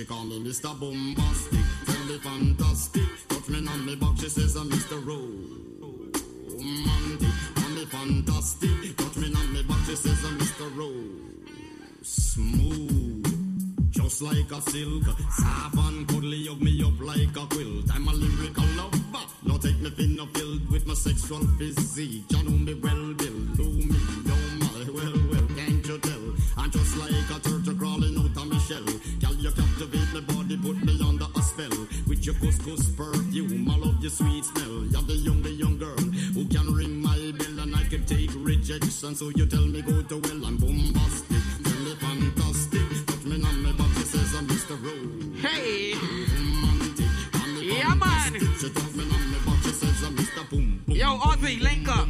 She call me Mr. Boombastic, tell me fantastic. Touch me on me back, she says I'm Mr. Romantic. Me fantastic, touch me on me back, she says I'm Mr. Rose. Smooth, just like a silk. Soft and cuddly, hug me up like a quilt. I'm a lyrical lover. Now take me thin filled with my sexual physique. You know me well, Bill. Couscous perfume, I love your sweet smell. You're the young, the young girl who can ring my bell and I can take rejection. So you tell me go to well, I'm boombastic, tell me fantastic. Touch me on my she says I'm Mr. Rose. Hey, Romantic, Yeah, man. She touch me on my back, says I'm Mr. Boom Boom. yo, Audrey, link up.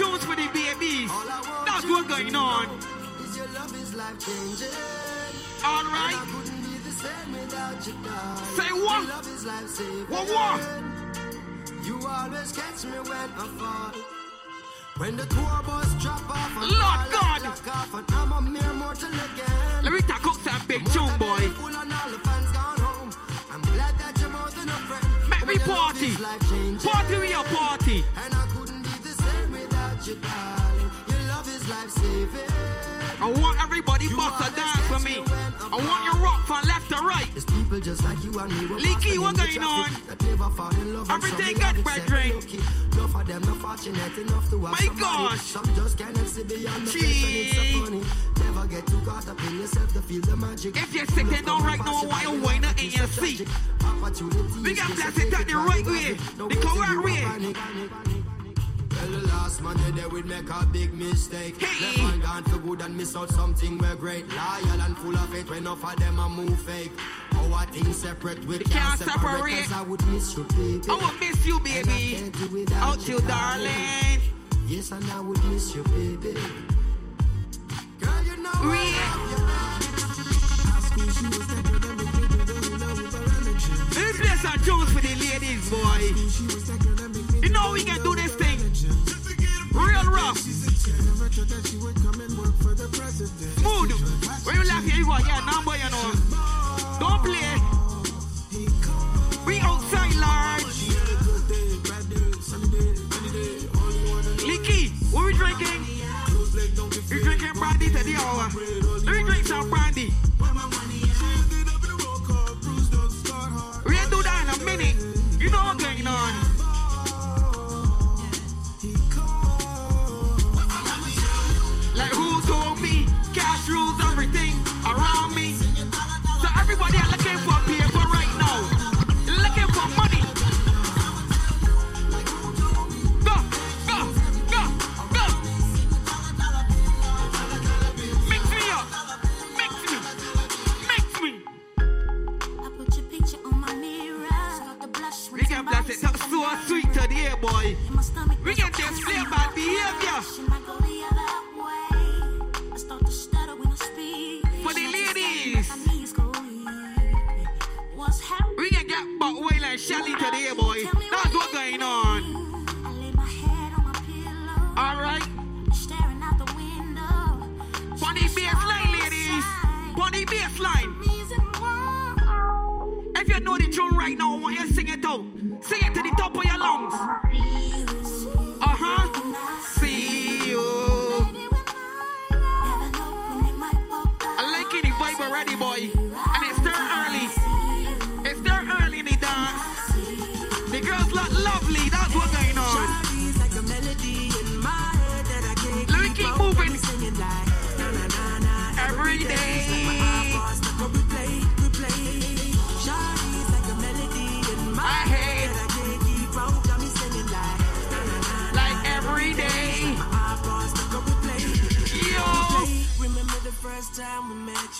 Tunes for the babies. That's what's going on. All right. Say what? What, what? You always catch me when I fall. When the tour bus drop off and Lord God. off and I'm a mere mortal again. Let me talk up some big tune, boy. Full and all the fans gone home. I'm glad that you're more than a friend. Make me party. Party with your party. Everybody bust a dance for me. I want you rock from left to right. It's people just like you and me. Leaky, what going on? traffic That never fall in love. and Everything good, brethren? Enough of them not fortunate enough to have My gosh. Some just cannot see beyond the and it's so funny. Never get too caught up in yourself to feel the magic. If you're sitting down right now, why you whine in your seat? We got it out the right way, the correct way. Well, the last man there would make a big mistake. Hey. Left man gone for good and miss out something we're great. Loyal and full of faith when enough of them a move fake. Our things separate, we can't can't separate. separate. I would miss you, baby. I will miss you, baby. Out you, darling. Yes, and I would miss you, baby. Girl, you know We- I love you. Let me play some tunes for the ladies, boy. You know we can do this thing. Real rough. Smooth. When you laugh you go, yeah, number, you know. Don't play. We outside, Lord. Licky, what we drinking? We drinking brandy today, hour. Let me drink some brandy. We'll do that in a minute. You know what's going on. So sweet today, boy. We get this behavior.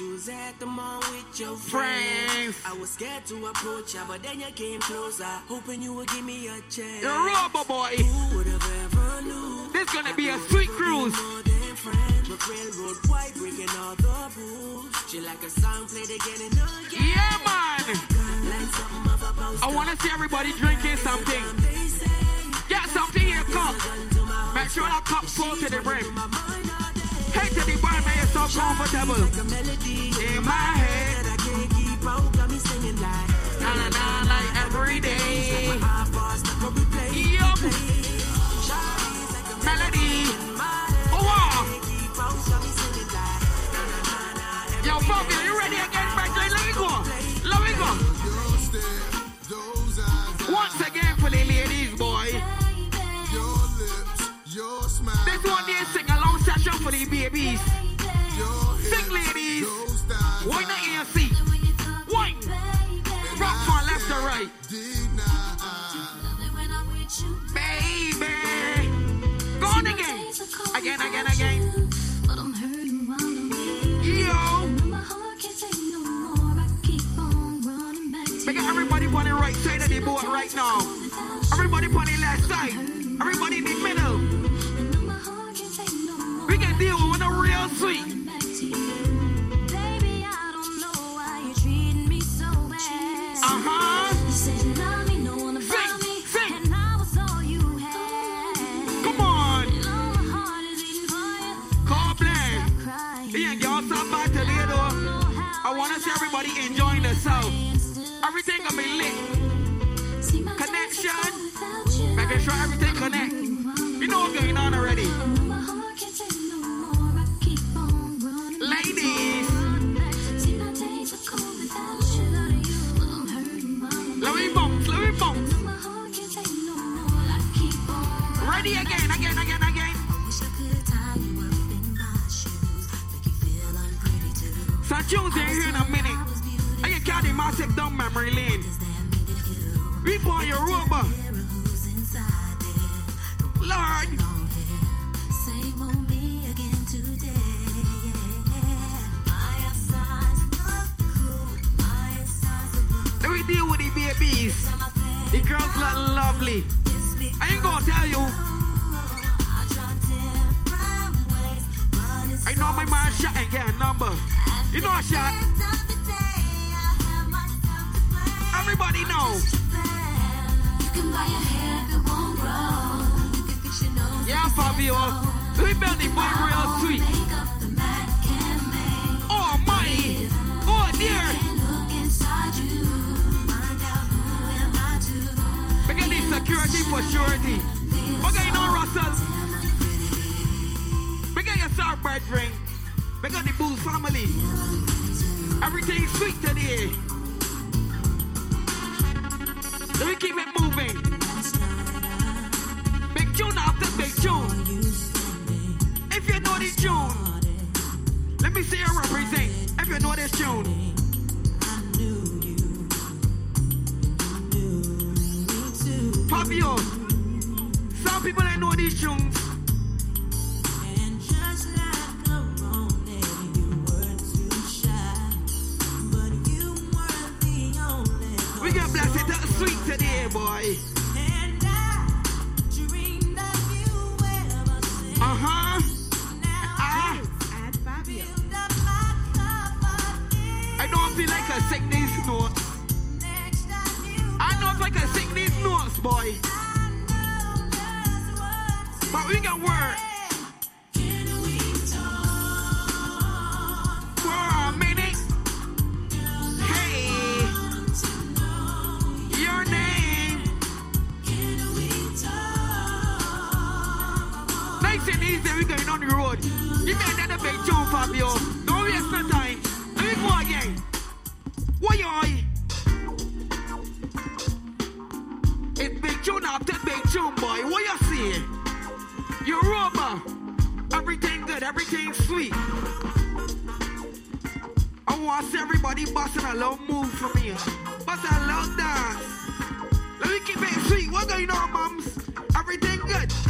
You was at the mall with your friends. I was scared to approach ya, but then you came closer, hoping you would give me a chance. The rubber boy. Who would have ever knew? This gonna be a sweet cruise. More than friends, but railroad white breaking all the rules. She like a song played again and again. Yeah, man. Like something of a poster. I wanna see everybody drinking something. Get something here, cup. gun to my Make sure that cup full to the brim. My mind all day. Hey to the bar, man, you're so comfortable. Like a melody In my head, I can't keep out, got me singing like. na na na, like every day. Half past the cup we play. Yup, Shawty's like a melody. my Oh, wow. keep out, got me singing like. Yo, you ready again, Franklin? Let me go. Let me go. Your stare, those eyes, Once again for the ladies, boy. your lips, your smile, This one they sing along session for the babies. Sing, ladies. Why not ANC? Wine. Rock from left to right. Baby. Go on again. Again, again, again. Everybody on the right side of the boat right now. Everybody on the left side. Everybody in the middle. We can deal with a real sweet. Uh-huh. Come on. Call Yeah, y'all stop by today though. I want to see everybody enjoying themselves. Everything gonna be lit. Connection. Making sure everything connect. You know what's going on already. Ready again, again, again, again. Tunes ain't here in a minute. I can carry massive down memory lane. We pour your rubber. Lord. Let me deal with the babies. The girls look lovely. I ain't gonna tell you. I know my man shot get a number. You know a shot. Everybody know. Yeah, Fabio. We build the boy real sweet. Oh my. Oh dear. Get the security for surety. Going on, Russell? We got your South brethren. We got the Bulls family. Everything sweet today. Let me keep it moving. Big tune after big tune. If you know this tune, let me see you represent. If you know this tune. Fabio, some people ain't know these tunes. things that we going on the road. Give me another big tune, Fabio. Don't waste no time. Let me go again. Why you? It's big tune after big tune, boy. What you see? You're over. Everything good, everything sweet. I want everybody busting a little move for me, Busting a little dance. Let me keep it sweet. What going on, mums? Everything good.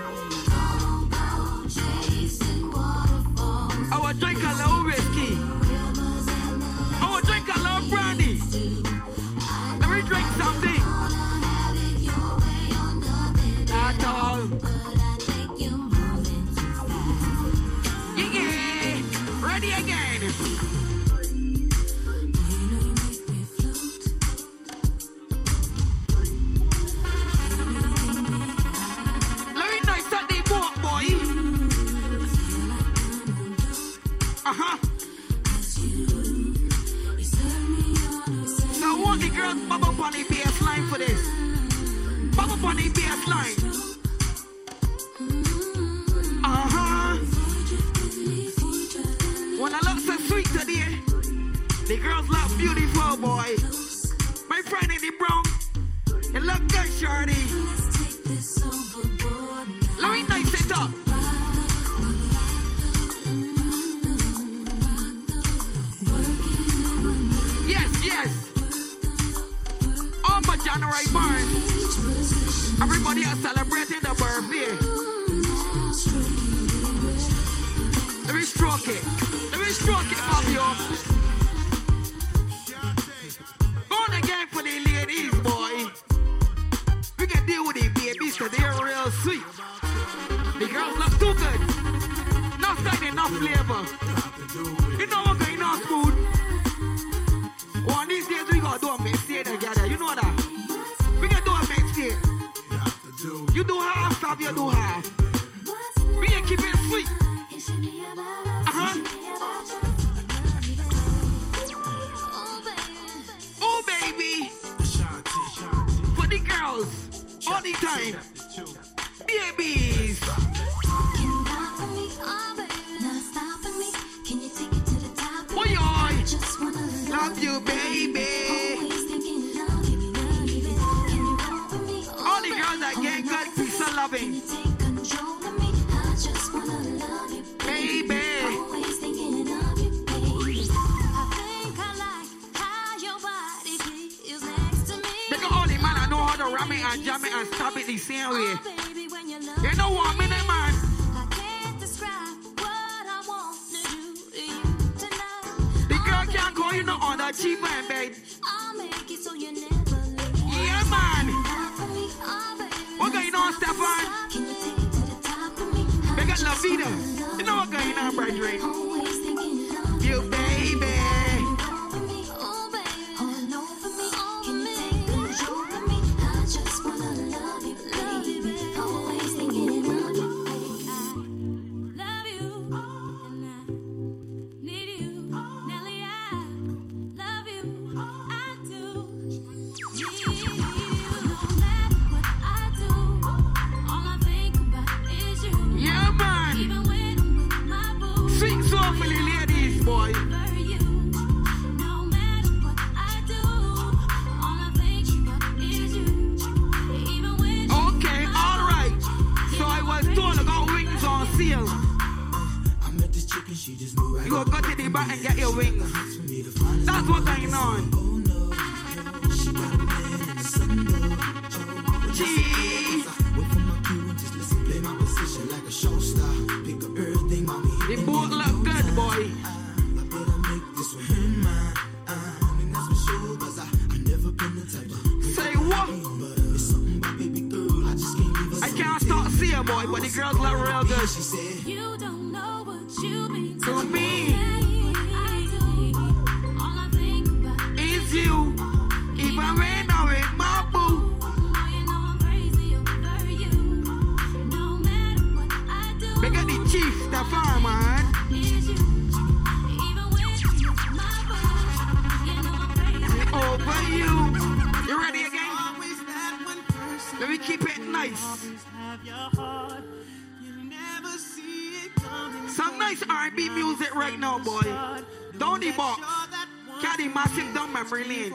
Some nice R&B music right now, boy. Don't the box. Carry massive down memory lane.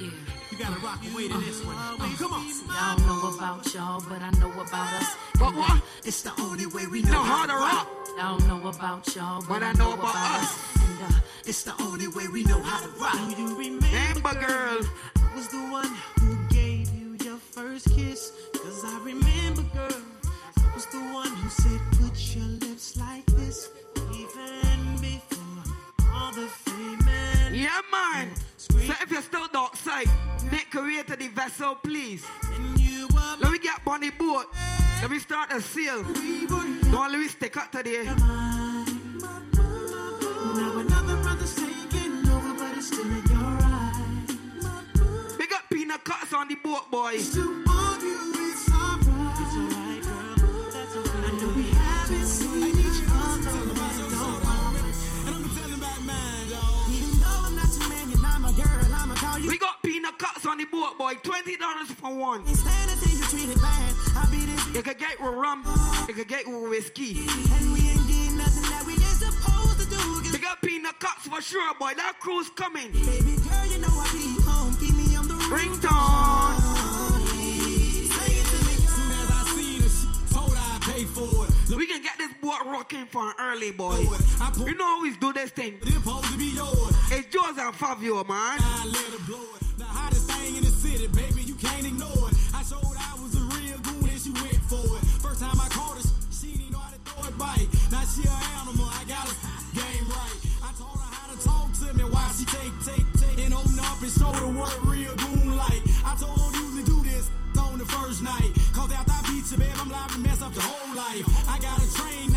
You gotta rock away to this one. Oh, come on. Y'all know about y'all, but I know about us. But what? It's the only way we Know how to rock. Y'all know about y'all, but, But I know about us. And uh, It's the only way we know how to rock. Do you remember? Remember, girl. I was the one who gave you your first kiss. Cause I remember, girl. I was the one who said, put your lips like this. Even before all the fame and Yeah, man. So if you're still dark side, make career to the vessel, please. Let me get on the boat. Let me start a sail. Don't let me stick up to the Now another brother's taking over, but it's still in your eyes. Big up peanut cuts on the boat, boy. You. We got peanut cuts on the boat, boy. Twenty dollars for one. Ain't stand until you treat it bad. I'll be this. You can get with rum. You can get with whiskey. And we ain't getting nothing that we ain't supposed to do. 'Cause Big up peanut cuts for sure, boy. That crew's coming. baby girl, you know I be home. Keep me on the Ringtone. Say it to me. Soon as I seen her, she told her I pay for it. We can get this boat rocking for an early, boy. I put You know how we do this thing. it supposed to be yours. It's yours and Fabio, man. Hottest thing in the city, baby, you can't ignore it. I showed I was a real goon and she went for it. First time I caught her, she didn't know how to throw it bite. Now she an animal, I got her game right. I told her how to talk to me while she take, take, take, and open up and show her what real goon like. I told her to do this on the first night. Cause after I beat you, babe, I'm liable to mess up the whole life. I got a train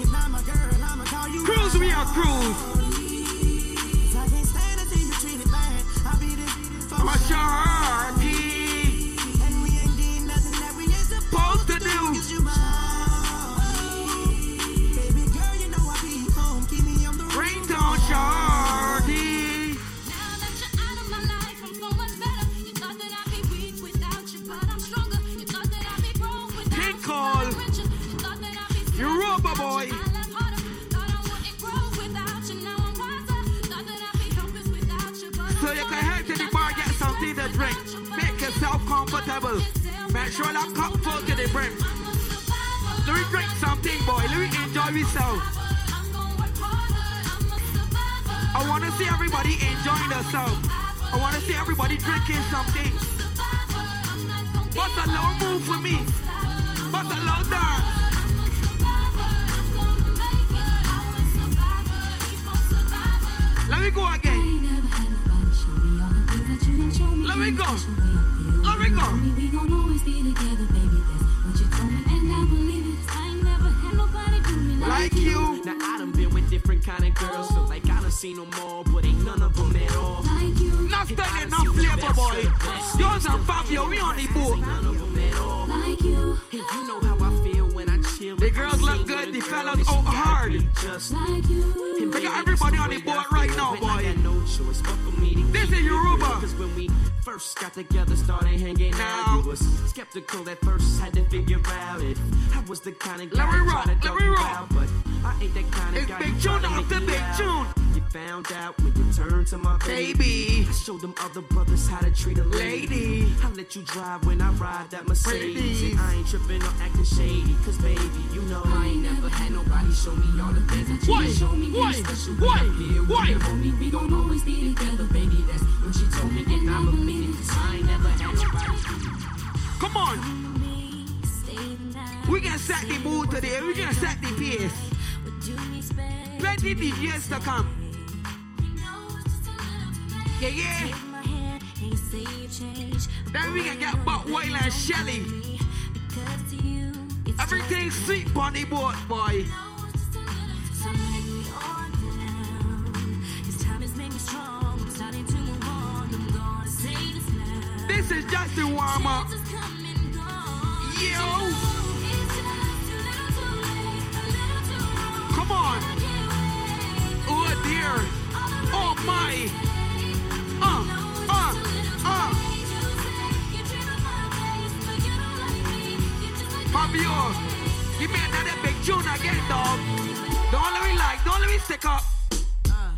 you're not my girl. I'ma call. You. Cruise, we are cruise. I can't stand it that Mercedes. Mercedes. And I ain't tripping or acting shady. Cause baby, you know I ain't never had nobody show me all the things that you Why? show me. Why? Special Why? when I'm here with Why? your homie. We gon' always be together, baby. That's what she told me, and I'ma mean it. Cause I ain't never had nobody. Come on. We gonna set the mood today. We gonna set the pace. Plenty DJs to come. Yeah, yeah. Then we can get Buck Whale and Shelly. Everything sweet the boat, boy. Give me another big tune again, dog. Don't let me like, don't let me stick up. Uh, uh,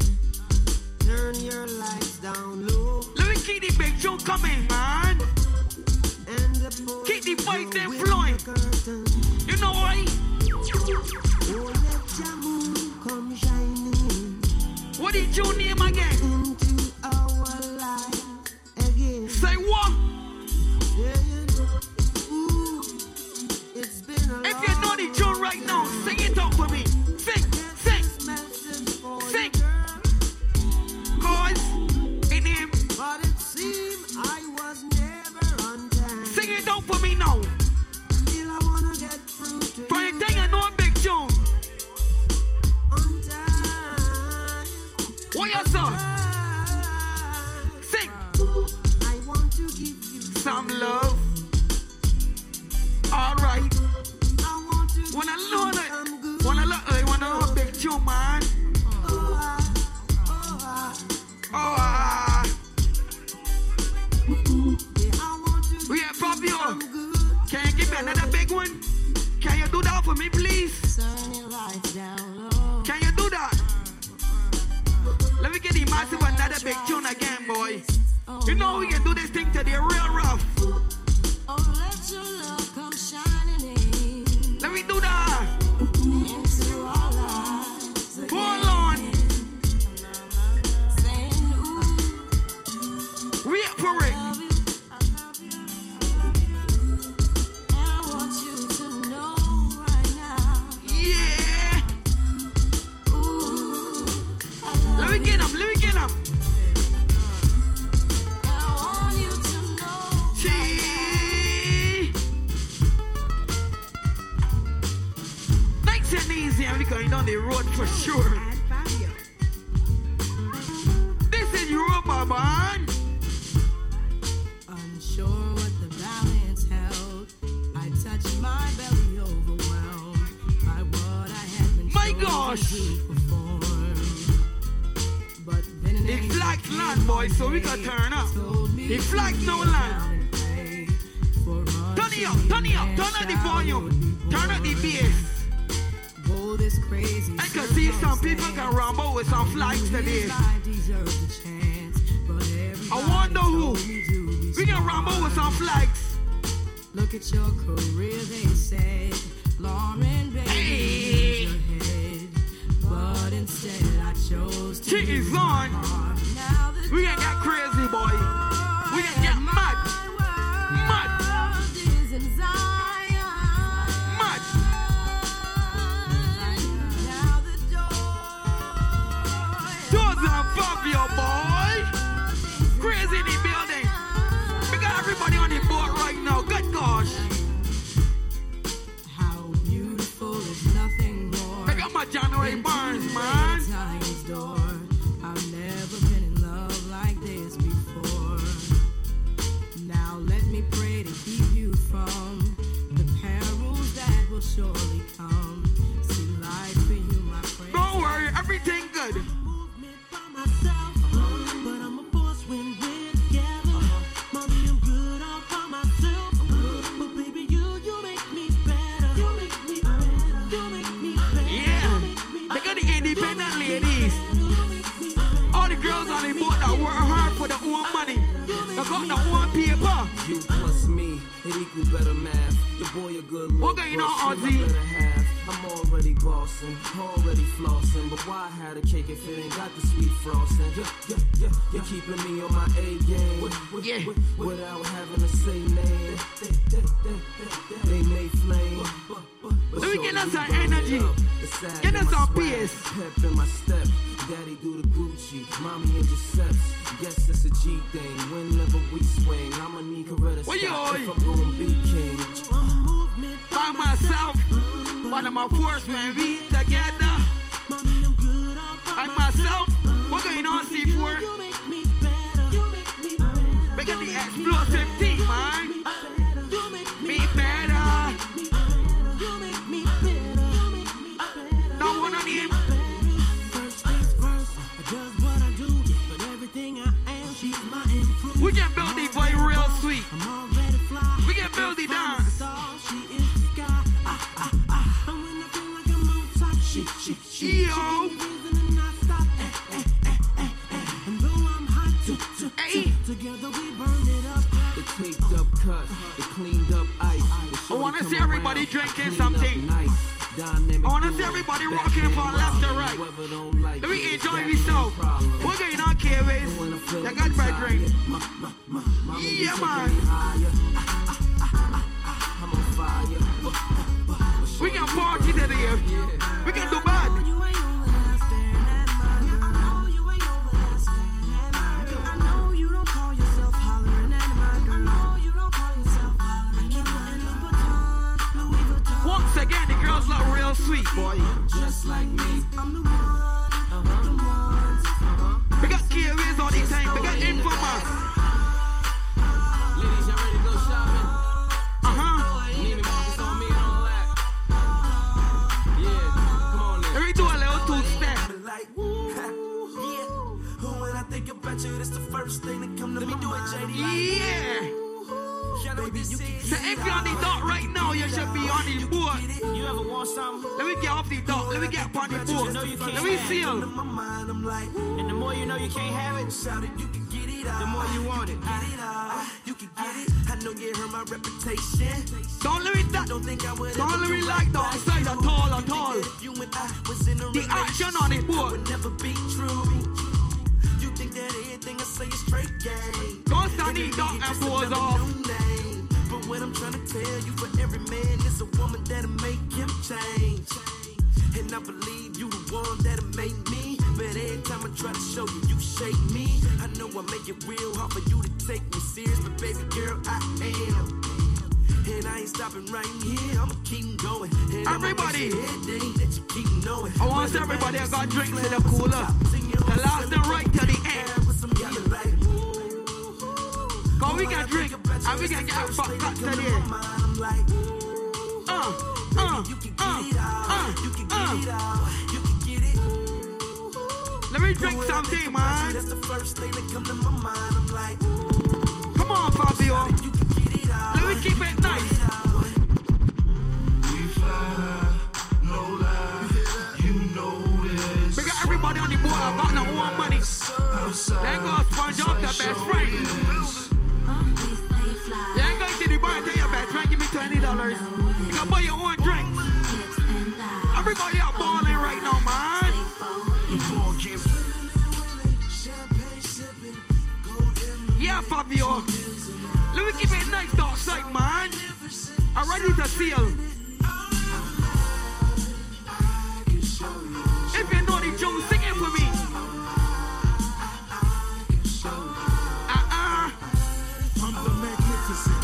turn your lights down low Let me keep the big tune coming, man. and the Keep the voice with flowing. You know why? Oh, let your moon come shining What did you name again? into our life again. Say what? Yeah, yeah. If you know the tune right now, sing it out for me. You know we can do this thing to the real rough. The road for sure. This is Europa, man. Unsure what the balance held. I touched my belly overwhelmed by what I had been My gosh. But then The angel land, boy, so we can turn up. The to no land. down and pray for Turn it up, turn it up, turn up the volume, turn up the bass. This crazy I can see some people can rumble with some flags today. I deserved a chance, but I wonder who. told me to be We can rumble with some flags. Look at your career, they said. Lauren, baby, Hey. your head. But instead, I chose to Shit is on. January Burns, man. I'm already bossing, already flossing. But why had a cake if it ain't got the sweet frosting? Yeah, yeah, yeah, you're keeping me on my A game. Yeah. without having to say name. They may flame. But so get us our energy. Get us our PS. Pep in my step. Daddy do the Gucci. Mommy intercepts. Yes, it's a G thing. Whenever we swing, I'ma Coretta. Well, yo, if by myself, but I'm a force when we together. I myself, what going on C4? Making the explosive. I wanna see everybody drinking something. Nice. I wanna see everybody rocking from left to right. Let me enjoy myself. We're going on K-Ways. Got my drink. Yeah, man.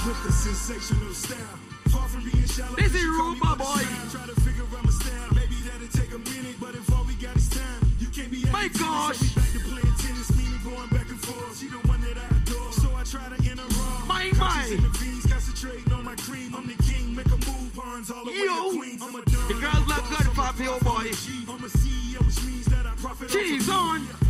with the sensational style. Far from being shallow, this is Roomba boy. Try to figure out my style. Maybe that'll take a minute, but if all we got is time, you can't be my gosh. Tennis, back to playing tennis, meaning going back and forth. She the one that I adore, so I try to enter. My mind. Concentrating on my cream, I'm the king. Make a move, pawns all the Yo. way to I'm a. The girls love good, Fabio boy. I'm a CEO, which means that I profit. On. Media.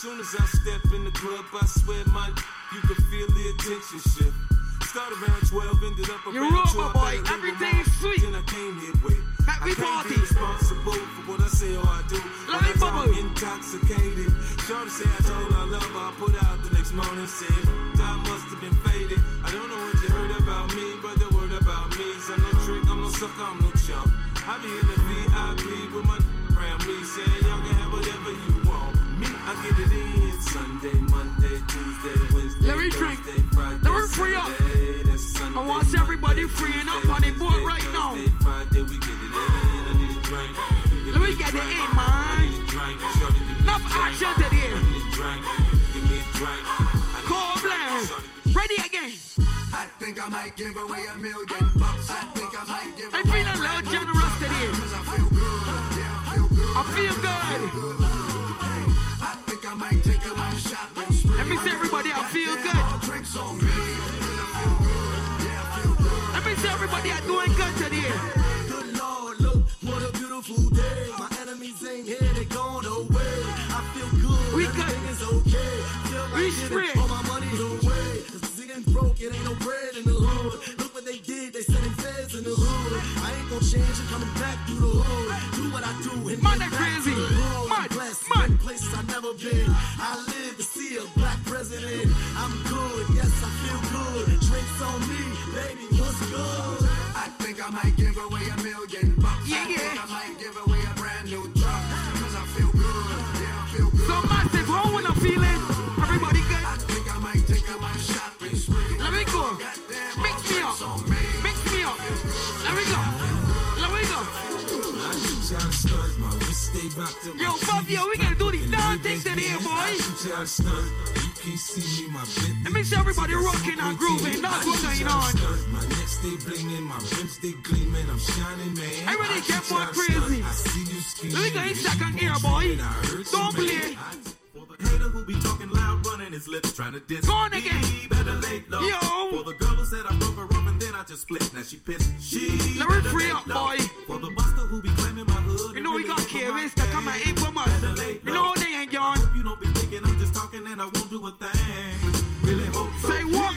Soon as I step in the club, I swear, man, you can feel the attention shift. Start around 12, ended up around roll, 12. my boy. Everything's sweet. Then I came here with. Happy I can't party. be responsible for what I say or I do. Let me bubble. I'm intoxicated. Shorty say I told her I love her. I put out the next morning, said, time must have been faded. I don't know what you heard about me, but the word about me is I'm no trick, I'm no sucker, I'm no chump. I be in the VIP with my around me, free up. Saturday, that's Sunday, I want everybody freeing up on the board right now. Thursday, Friday, we get it in. I need a drink. Let me get it in, man. need a drink. Shorty, give me Enough action today. I need a drink. Give me a drink. I need Cold a drink. blend. Shorty, Ready again. I think I might give away a million bucks. I think I might give I'm feeling a little generous today. I feel good, yeah, I feel good. I feel good. I think I might take a spree. Let me see everybody. I feel good. Everybody. are doing good today. Good Lord, look, what a beautiful day. My enemies ain't here, they gone away. I feel good, We everything good. is okay. Feel We like straight. giving all my money away. Cause broke, it ain't no bread in the hood. Look what they did, they sending feds in the hood. I ain't gonna change, I'm coming back through the hood. Do what I do and Man, get back crazy. to the hood. Man, blessed, places I've never been. I live to see a I might give away a million bucks. Yeah, I think yeah. I might give away a brand new truck. Cause I feel good, yeah, I feel good. So massive. How when I'm feeling? Everybody good? I think I might take little shopping spree. Let me go. Mix me up. Mix me up. Let me go. Let me go. I shoot y'all stunt. My wrist stay rocked up. Yo, Fabio, we gotta do these darn things in here, boy. Me. Let me see everybody rocking and grooving. What's going on. My neck stay blinging, my rims stay gleaming. I'm shining, man. Everybody get more crazy. Let me go in You second keep here, boy. Don't play. Hater who be talking loud, running his lips, trying to diss Go me, again. Better late low. Yo. For the girl who said I broke her off and then I just split. Now she pissed. She Let better free up, boy. For the buster who be claiming my hood. You know we got KVs to come and do a thing. Really hope so. Say what?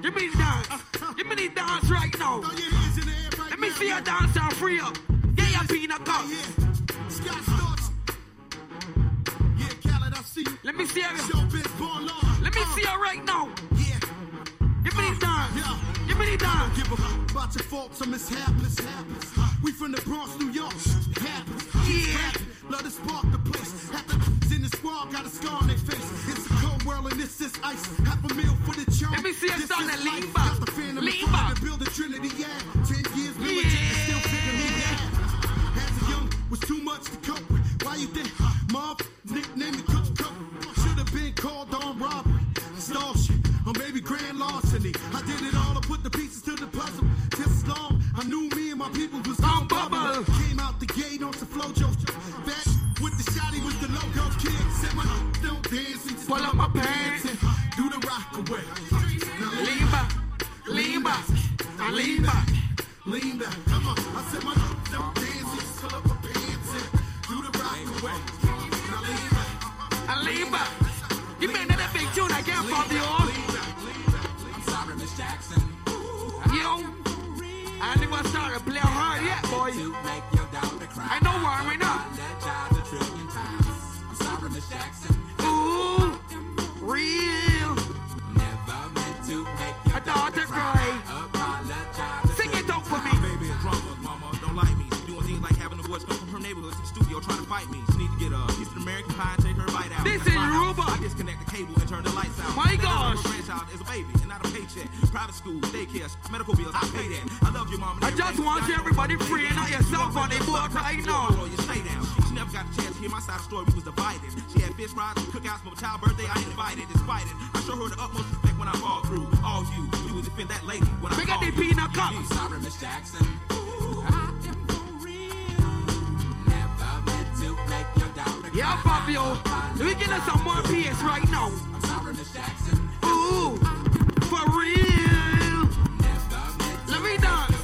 Give me dance. Uh-huh. Give me the dance right now. Throw your hands in the air right Let me now. see your dance and free up. Get your peanut cup. Oh, yeah. Scott Storch. Yeah, Khaled, I see you. Let me see you. Showbiz born law. Let me uh. see you right now. Yeah. Give me the uh, dance. Yeah. Give me the dance. Give a about your faults or mishaps. We from the Bronx, New York. Happens. Yeah. Love to spark the place. Half the in the squad got a scar on their face. It's a cold world and this is ice. Half a meal for the chump. Let me see us This on the lean back. Got the phantom Lean in front back. of the building Trinity, yeah. Ten years military, Yeah. still figuring me out. As a young, was too much to cope with. Why you think? Mom, nickname the cook cook. Should have been called on robbery, shit, or maybe grand larceny. I did it all, I put the pieces to the puzzle. As long, I knew me and my people was On bubble. bubble. Came out the gate on some flojo. Don't dance and just Pull up my pants. and do the rock away. Now Lean back. Lean back. And lean back. Lean back, come on. I said my and pull up my pants and do the rock away. Now lean back, And lean back. Give me another big tune Fabio. lean back, lean back. I'm sorry, Miss Jackson. Yo. I ain't even started playing hard yet, boy. To make your daughter cry. I know warming up. Apologize Real. Never meant to cry. Sing it out for me. Mama don't like me. Doing things like having the boys come from her neighborhood to the studio trying to fight me. She need to get a piece of American pie and take her bite out. This is my house. I disconnect the cable and turn the lights out. My gosh. her grandchild is a baby and not a paycheck. Private school, daycare, medical bills, I pay that. I love your mom. and I just want everybody free and not yourself on the board right now. She my side of the story, we was divided. She had fish fries and cookouts, my child's birthday, I ain't invited. Despite it, I show her the utmost respect when I fall through. All you, you will defend that lady when I Big called you. in a cup. I'm sorry, Miss Jackson. Ooh, I am for real. Never meant to make your daughter Yeah, Fabio, we getting some more PS right now. I'm sorry, Miss Jackson. Ooh, for real. Let me dance.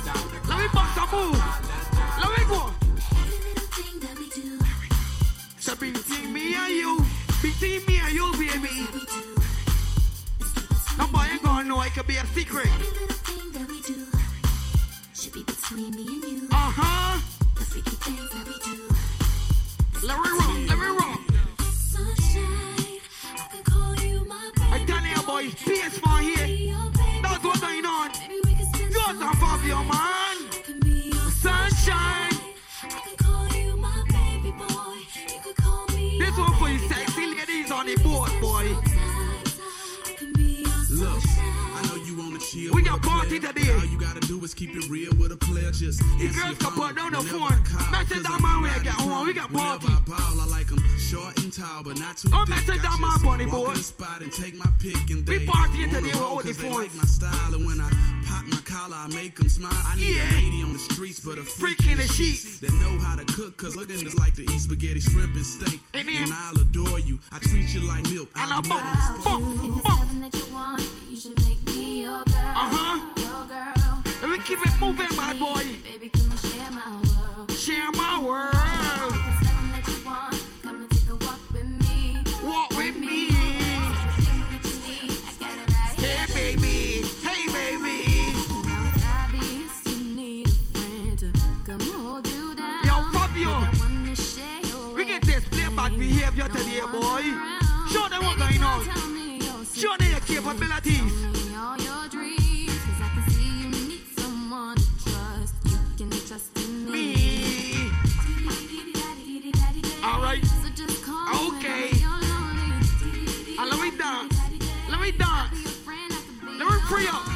It could be a secret. A party player. today. All you gotta do is keep it real with a player. Just You girls your can phone put down the whenever phone. I call, down my way, riding get on. We got Whenever party. I ball, I like 'em short and tall, but not too Oh, thick. message I down my just bunny, walk boy. in spot and take my pick and We they partying on today the with all the 'cause they like my style. And when I pop my collar, I make 'em smile. I need Yeah. a lady on the streets, but a freak, Freak in the sheets. that know how to cook. Cause looking just like to eat spaghetti, shrimp, and steak. And then- And I'll adore you. I treat you like milk. And I'll I be bump, honest. bump, If it's your girl. Uh-huh. Your. Let me keep it moving, my boy. Baby, come and share my world. Share my world. If it's something that Yo, pop you want, come and take a walk with world.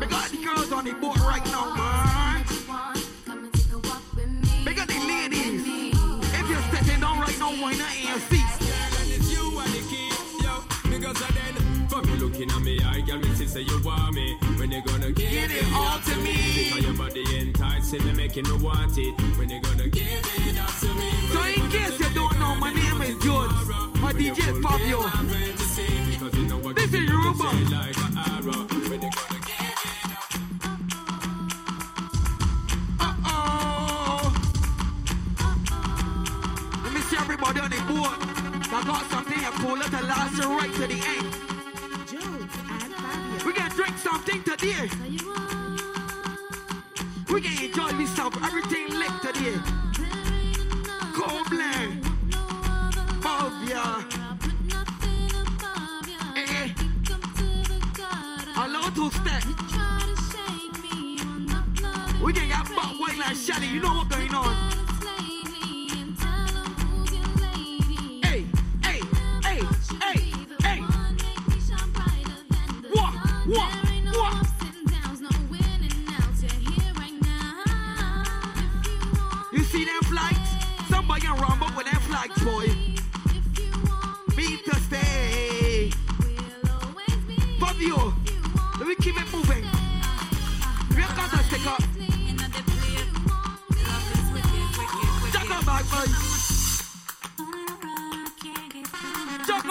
We got the girls on the board right now, man. Me. We got the ladies. If you're sitting down right now, why not in your seat? Because I then, from you looking at me, I got me say you want me. When you gonna give it all to me. Because your body enticing me, making me want it. When you gonna give it up to me? So in case you don't know, my name is George. My DJ Fabio. This is Yoruba. Like an arrow. When you gonna give Uh-oh. Let me see everybody on the board. I got something I call it to last you right to the end. Drink something today. We can enjoy this stuff. Everything lit today. Cold blend. Bovia. Eh, eh. Allow to step. We can get butt white like Shelly. You know what's going on.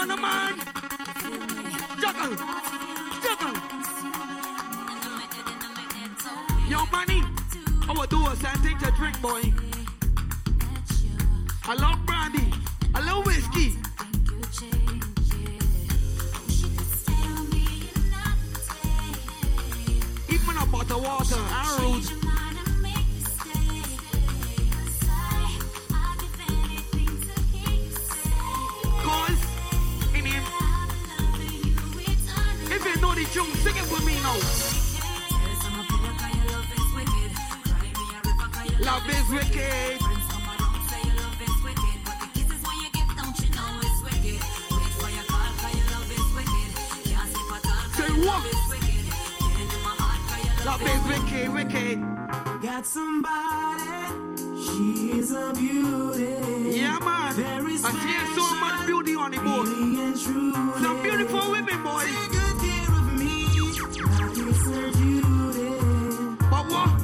On the man. Jack on. Yo, money. I will do a drink, boy. I love brandy. I love whiskey. Even a bottle of water and roots. Sing it with me now. Love is wicked. Say what? Love is wicked, wicked. Got somebody, she is a beauty. Yeah, man. I see so much beauty on the true. Some beautiful women, boy. Day.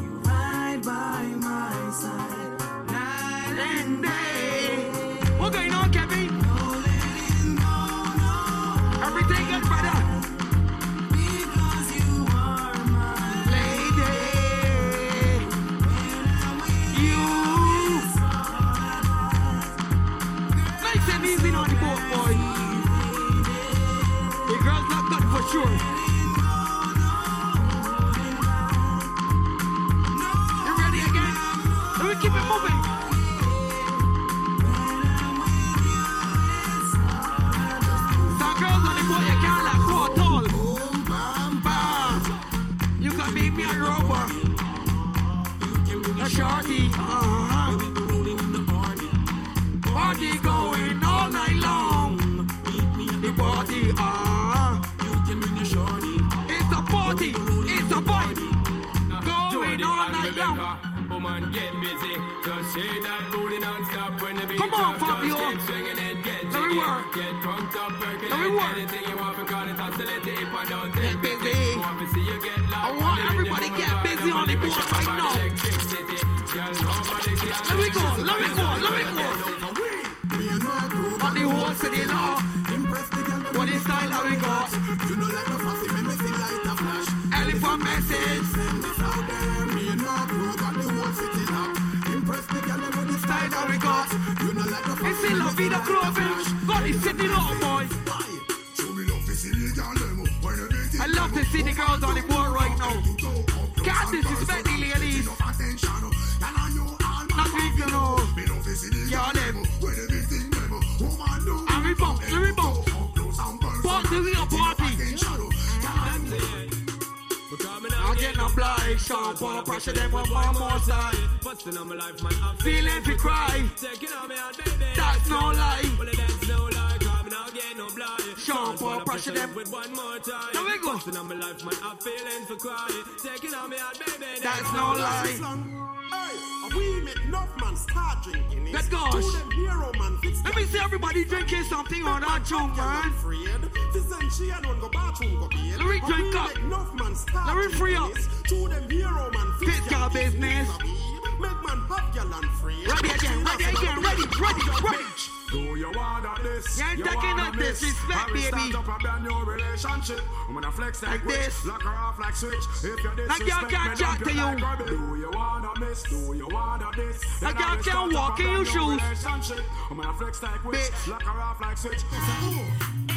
Sean pressure them on my more side. Busting on my life, man. I'm Feeling to cry. taking on me out, baby. That's no lie. Well, that's no lie. Coming out, get no blind. Sean Paul, pressure them. With one more time. There we go. Busting on my life, man. I'm feeling for crying. Taking on me out, baby. That's no lie. Hey, we make enough man start drinking. Let's go. To them hero man fix Let me see everybody drinking something on that tune, man. Afraid. She and one go bathroom go bed. Let me drink up. enough man start Let me free up. To them hero man Fix your business. Make man have your land free. Ready again, ready again, ready, ready, ready. Do you want this? You ain't taking no disrespect, baby. Start up a brand new relationship. I'm gonna flex like, Like this. Lock her off like switch. If you Like disrespect y'all can't me, chat to you you. like. Do you wanna miss? Do you wanna this? Like y'all can't walk in your shoes. I'm gonna flex like witch. Lock her off like switch.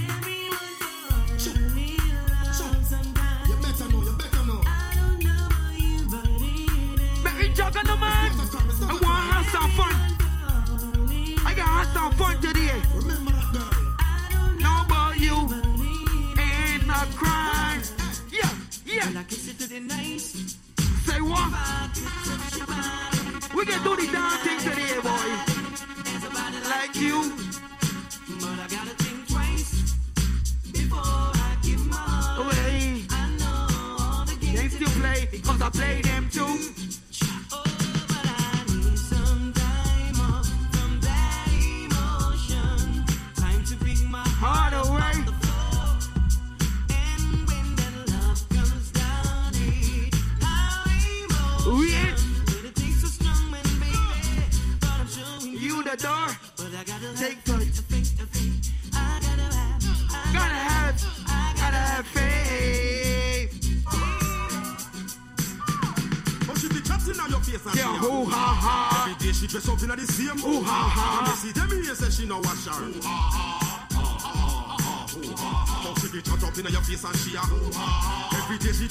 Play,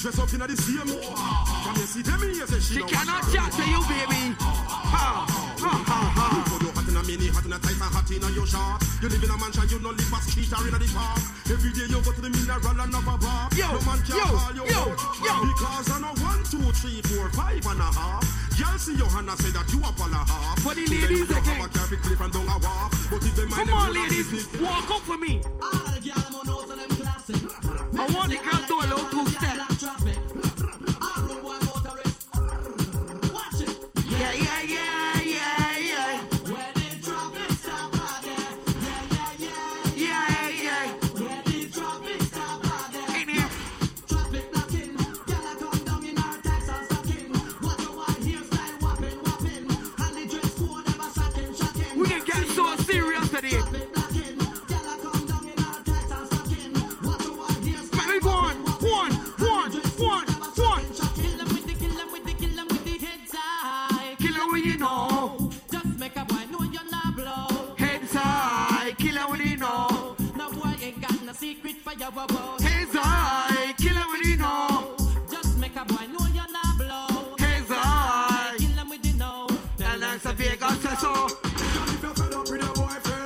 dress up in the same ooh, ha, ha. And you see them here say she She cannot chat to you, baby. Ha, ha, ha, ha. You put your hat in a mini, hat in a tight hat in a your short. You live in a mansion, you no live a street or in a the park. Every day you go to the mineral and have a bar. Yo, no man can yo, call you yo, yo. Because I know one, two, three, four, five and a half. Y'all see your hand and say that you up and a half. For the ladies again. a carpet cliff and down a walk. But if them mind Come on, ladies. Walk up for me.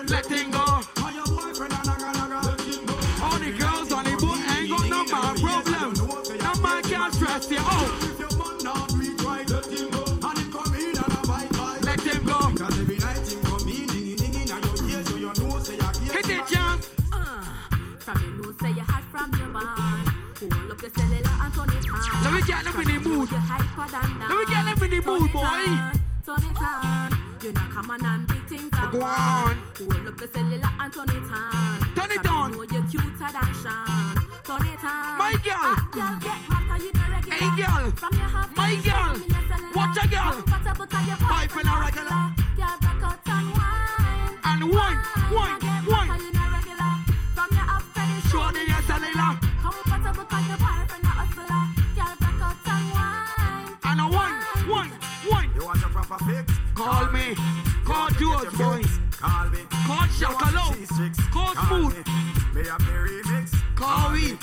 Let him go. All the girls on the boat ain't got no man problem. No man can stress you out. Let him go. Hit it, John. From your nose, say you hot from your band. Hold up your cellular and turn it on. Let me get them in the mood. Let me get them in the mood, boy. Turn it on. You know, come on and big things are Go. Hold up your cellular and turn it on. Turn it on. Know you're cuter than Sean. Turn it on. My girl. Girl, get hotter, you know regular. Hey, girl. From your half My girl. from. Watch a girl. Comfortable 'cause you're Pipe in a regular. Girl, out and wine. And you know regular. From your half face, Show me your cellular. Comfortable 'cause you're boyfriend a hustler. Girl, back out and wine. And a one, one, one. You want a proper fix? Call me. Call George, boy. Call me. Call Shakalo. Call Smooth. Me a berry mix. Call me.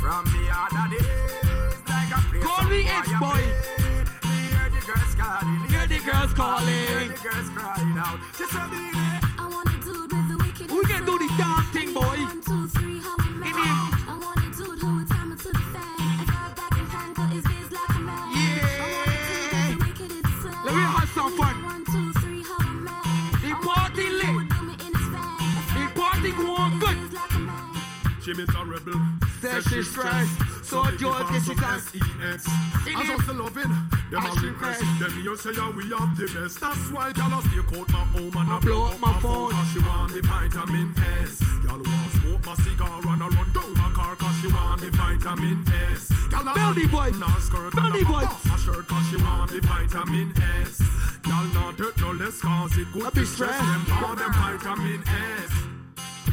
From me other days, like a place Call me fire. Me hear the girls calling. Hear the girls calling. Hear the girls crying out. She said, "Baby, She miserable. Says she's stressed. So George gets his ass. SEX. I just loving. Them I a should press. Them here say yeah, we have the best. That's why y'all a stay out my home and I blow up my phone. Cause she want the vitamin S. Y'all want smoke my cigar and I run down my car cause she want the vitamin S. Y'all a Belly boy. Belly a boy. my shirt cause she want the vitamin S. Y'all not dirt no less cause it good be stress stressed. them all them vitamin S.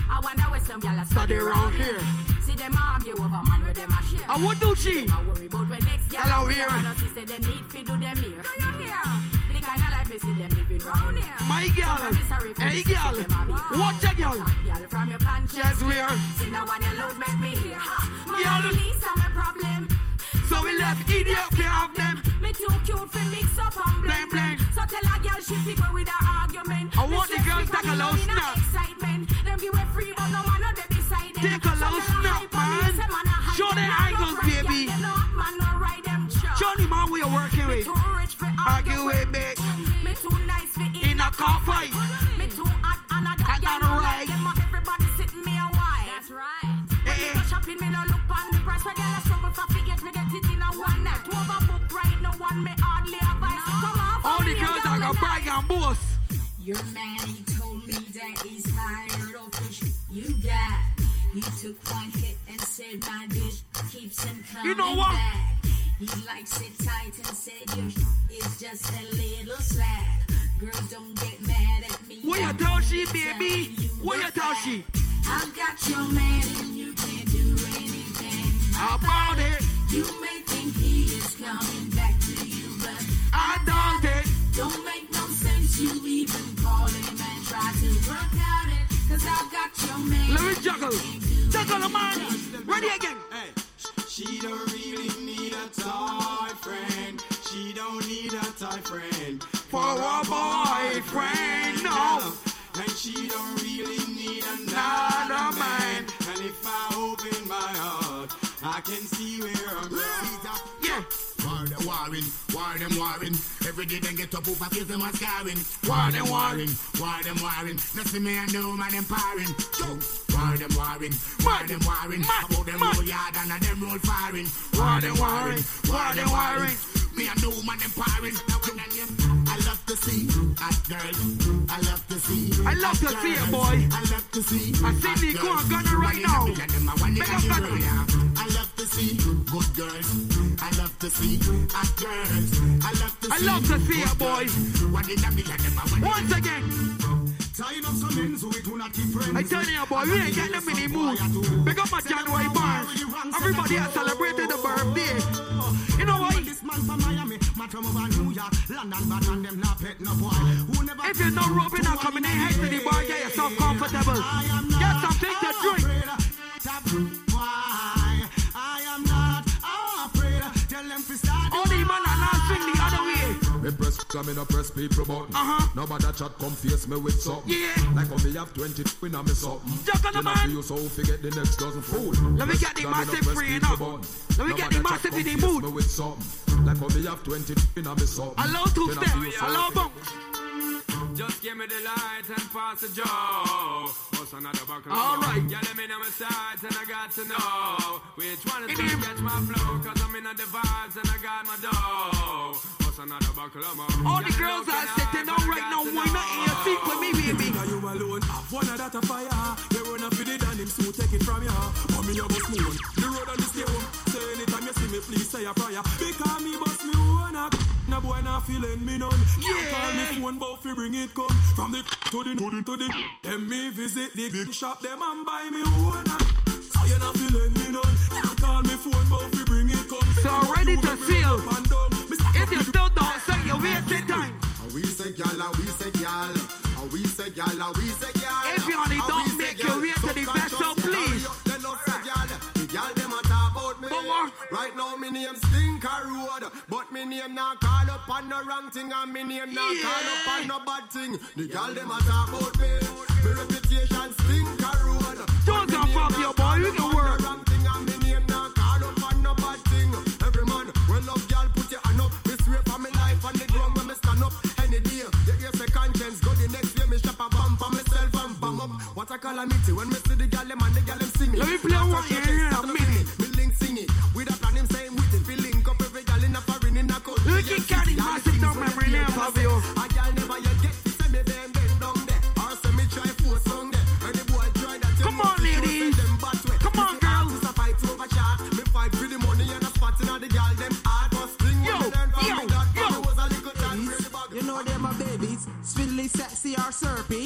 I wonder where some gyal a Study around here. See them argue over man where them a share. And what do she? I worry about when next Hello, a here. And I see say them need fi do them here. Do you hear? The kind of life me see them living round here. My girl. Hey, girl. Watch a girl. Gyal from your pants. Yes, we are. See now when you load make me hear. My release are my problem. So we left idiot to have them. Me too cute for mix up and Blend, blend. So tell a girl she go with her argument. I want the girls take a low snap. Excitement. Them give away free but no man no dey beside them. Take a low snap, hype on me, man. Show them angles, baby. yeah, them no hot man no ride them chop. Johnny man, we are working with. Too rich for Argue with me. Me too nice for In a car fight. Boast. Your man, he told me that he's tired of shit you got. He took one hit and said my bitch keeps him coming You know what? back. He likes it tight and said your is just a little slack. Girl, don't get mad at me. What you tell she, baby? What you tell she? I've got your man and you can't do anything How About it. You may think he is coming back to you, but I doubt it. don't make no sense you even call him and try to work out it. Cause I've got your man. Let me juggle. Juggle. Ready again. She don't really need a toy friend. She don't need a toy friend For a boyfriend, no. And she don't really need another man. And if I open my heart, I can see where I'm. Yeah. War them warring, war them warring. Every day they get up over face them a scarring. War them warring. war them warring. Nothing me and no man empowering. Yo, war them warring, war them warring. About them road yard and a them road firing. War them warring, war them warring. Me and no man empowering. Now I love to see hot girls. I love to see. I love to see it, boy. I love to see. I see the go on gunner right One in a now. million, them a one in Make up. I love to see good girls. I love to see hot girls. I love to I see. love to see it, good boy. girls. One in a million, them a one in a Once again. Tying up some ends do not keep friends. I tell you, boy, we ain't getting the mood. Big up my January bars. Everybody has celebrated the birthday. You know what? This man from Miami, man from over New York, London, but and them not pet no boy. Who never If you're not rubbing or coming in, head to the bar, get yourself comfortable. Get something to drink. Tap, boy, I'm in a press people button. Uh-huh. Nobody chat come face me with something. Yeah. Like how me have 20 in a me something. Jack on the I man. so forget the next dozen fool. Let me get the massive free, know. Let me get the massive in the mood. With something. Like how me have 20 in a me something. Allow two I step. Allow bump. Just give me the light and pass the joe. What's another buckle? All right. Yeah, let me know my sides and I got to know which one is gonna catch my flow. Cause I'm in the vibes and I got my dough. What's another buckle? All the girls are sitting down right now. Why not in your seat with me, baby? Now you alone have one of that a fire. You run up with it and him soon take it from ya. Come in your bus moon. The road on the stay home. So anytime you see me, please say a prayer. Because me bus me own a no boy not feeling me none. Yeah. Bring it come from the to the to the to the. Then me visit the big shop, them and buy me own a. So you not feeling me none. Call me phone, but fi bring it come. So ready to seal. If you still don't say you wasting time. We say gal, we say gal, we say gal, we say gal. If you only don't make gal. your way to the best, so please. hurry up, say gal, the gal them a talk about me. Right now me name Stinker Road, but me name not call up on the wrong thing, and me name not call up on no bad thing. The gal them a talk about me. Me reputation Stinker Road. Don't come up your boy, you can work. Wrong thing, and me name not call on no bad thing. Every man, when love gal put your hand up, me swear for me life and the ground when me stand up. Any day, you hear say conscience, go the next day me strap a bump for myself and bum up. What a calamity when me see the gal them and the gal them. Let me play one here a minute. Sexy or syrupy.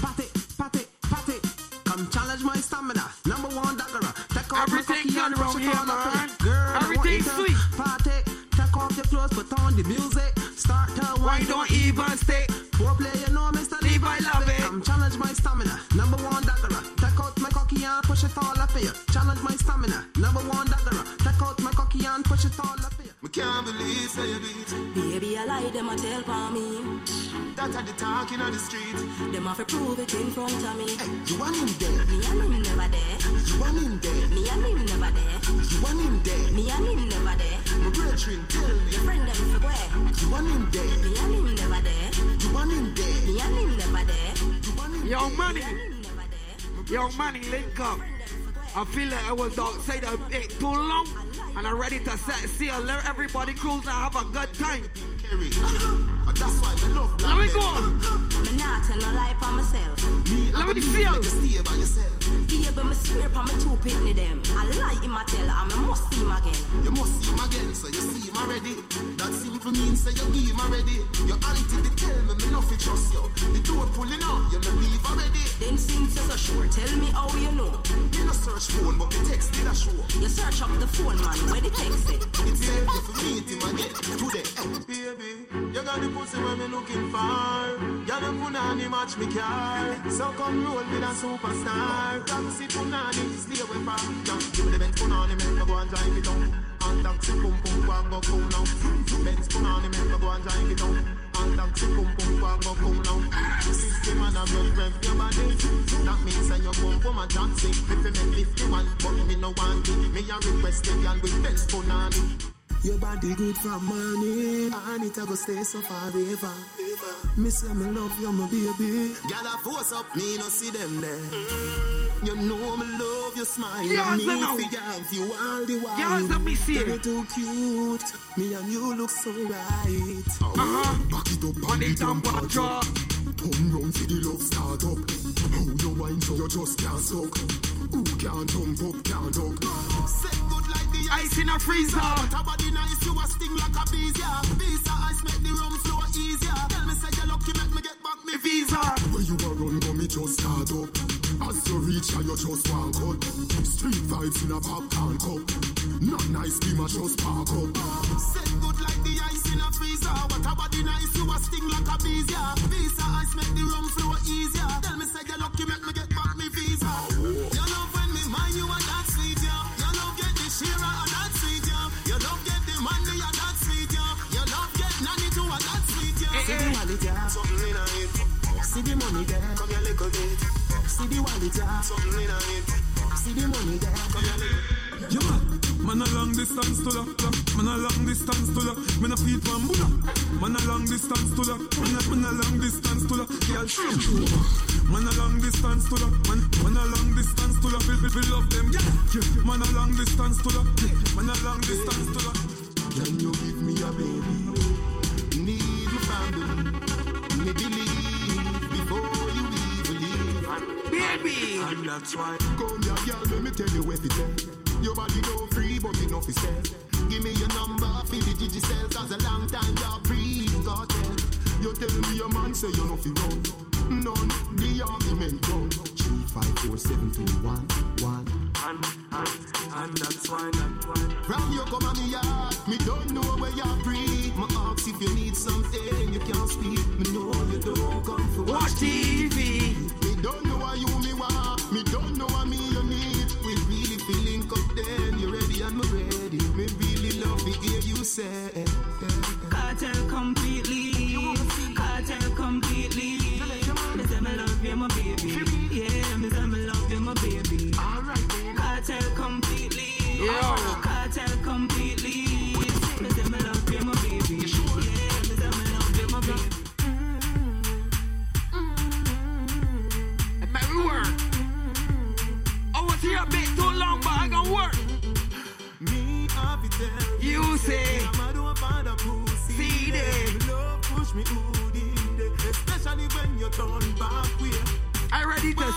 Pat it, pat it, pat it. Come challenge my stamina. Number one dagger. Take off Everything my cocky and done push wrong here, man. Girl, I want Everything you to sweet. Party. Take off your clothes, put on the music. Start to Why don't even stay? Foreplay, you know, Mr. Levi love it. Come challenge my stamina. Number one dagger. Take out my cocky and push it all up here. Challenge my stamina. Number one dagger. Can't believe say you beat. Baby, I lie, them a tell for me. That are the talking on the street. Them have to prove it in front of me. Hey, you want him dead? Me and him never there. You want him dead? Me and him never there. You want him dead? Me and him never there. My brethren, tell me. Your friend them for where? You want him dead? Me and him never there. You want him dead? Me and him never there. You want him Young money. Me and him never there. Young money, link up. I feel like I was outside a bit too long, and I'm ready to set sail. Let everybody cruise and have a good time. Kerry. That's why me love Let me go. Me not tell no lie for myself. Me, Let me feel. you stay by yourself. Baby, me swear for me two pitney them. I lie him a tell, and me must see him again. You must see him again, so you see him already. That simple means say you give him already. Your auntie they tell me me nothing trust you. The door pulling up, you no leave already. Then since you're so sure, tell me how you know. You no search phone, but the text did a show. You search up the phone, man, where the text it. It's safe if you meet him again today. Baby, you got the pussy where me looking for. You the punani match me car. So come roll with a superstar. Taxi punani, stay away from. Now give me the Benz punani, make me go and drive it down. And taxi pum pum go and go cool now. Benz punani, make me go and drive it down. And taxi pum pum go and go cool now. System and a rev rev your body. That means that you come from a taxi. If you make 51, but me no want it. Me a request the girl with Benz punani. Your body good for money, and it a go stay so forever. Me say me love you, my baby. Girl, I force up, me no see them there. You know me love your smile. Yes, me I know. fi have you all the while. Yes, let me see Girl, it. too cute. Me and you look so right. Uh-huh. Back it up On the dump and draw. Turn round for the love start up. How you wine so you just can't suck. Who can't jump up, can't duck. Set good like the Ice in a freezer. But a body nice, you a sting like a bees, yeah. Visa ice make the rum flow easier. Tell me say you lucky, make me get back me Visa. Where you a run, go me just start up. As you reach, and you just one cut. Street vibes in a popcorn cup. Not nice, be my just park up. Set good like the ice in a freezer. What a body nice, you a sting like a bees, yeah. Visa ice make the rum flow easier. Tell me say you lucky, make me get money there, come here little bit. See the wallet, yeah, something in it. See the money there, come here little. You mad? Man a long distance to that. Man a long distance to that. Man a feet one Buddha. Man a long distance to that. Man a, man a long distance to that. Girl. Man a long distance to that. Man, man a long distance to that. We, we, we love them. Yeah. yeah. Man a long distance to that. Man a long distance to that. Can you give me a baby? Baby. And that's why. Come here, girl, let me tell you what it is. Your body go free, but enough is said. Give me your number for the digicel, cause a long time you're free, cartel. You tell me your man say you know fi run. None, the argument done. Three, five, four, seven, two, one, one. And, and, and that's why, that's why. From you come on me yard, me don't know where you're free. My ask if you need something, you can't speak. Me know you don't come for Watch hear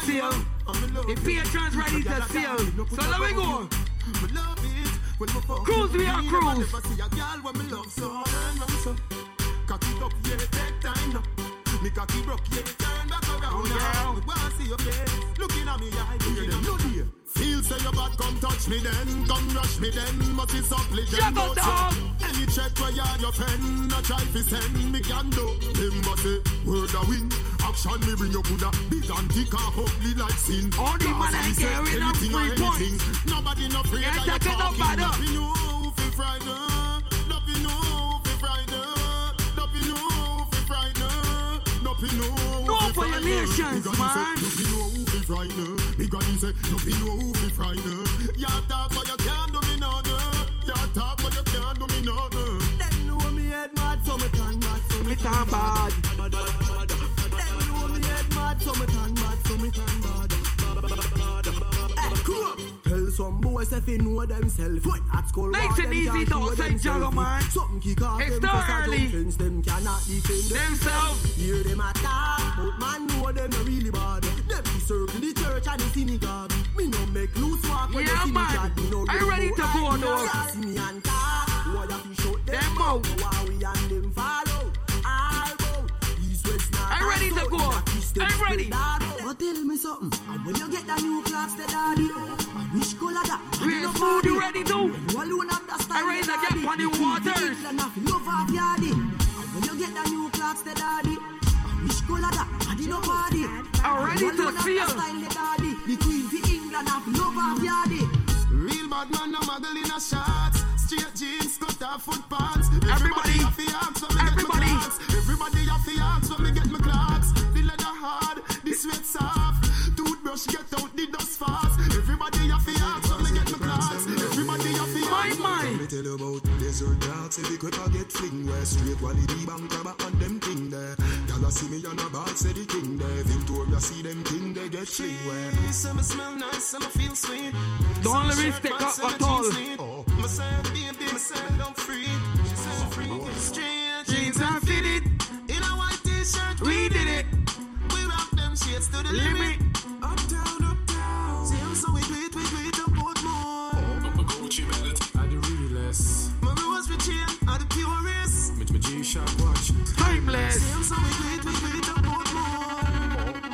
seal. The patrons ready to seal. So let me go. Cruise, we are cruise. Cock it up. Me cocky. Feel say your bad, come touch me then, come rush me then. Must be some legend, Shut up, dog. any check where you your friend, no try fi send me can do. Him but say word a win, action me bring you coulda big and thick and ugly like sin. All the man I get with a free point. Nobody no afraid You of ain't you taking no talking. know who fi. Nothing know who fi frighten. Nothing know who fi. Nothing know who No for your nations, Big Granny say, man. Know who fi frighten. Big Granny say, nothing know fi frighten. You talk but you can't do me nothing. You talk but you can't do me nothing. Them know me head mad, so me turn mad, so me Me turn bad. Them know me head mad, so me turn mad, so me turn bad. Hey, come on. Tell some boys if they know themselves. What at school? War, and easy, don't say man. Something kick off It's them cause early. fence, them cannot defend Themselves. Hear them attack, but man know them really bad. Them circle the church and the synagogue. Me no make loose walk when Yeah, they see me no Are you ready to go? Yeah, See me and talk. Why have to shut them Them out. Why we and them That is them Are you ready? spread. But tell me something. And when you get the new clocks, the daddy, oh, I wish color that. Real food, you ready to? You alone have the I ready the to get on the The queen waters. England have love of yardy. And when you get the new clocks, the daddy, I wish color that. I did no party. I'm ready You to feel. the style, the daddy. The queen of England have love of yardy. Real bad man, no muggle in a shots. Straight jeans, cut off foot pants. Everybody, have to ask when me everybody. get my clocks. Everybody have to ask when me get my Toothbrush get out the dust fast. Everybody have to ask when me get my clocks. Everybody have to My ask. mind. Let me tell you about desert dogs. If you quick I get fling where straight quality bank grabber and them thing there. Y'all a see me on a ball, say the king there. Victoria see them thing they get fling where. Some smell nice, some feel sweet. Don't Some let me shirt stick man up say at the all. Oh. jeans. Oh, my son, baby, my son, don't free. She said free. Straight Jeans and fitted. in a white t-shirt. We did it. We rock them shades to the limit. Limit. More.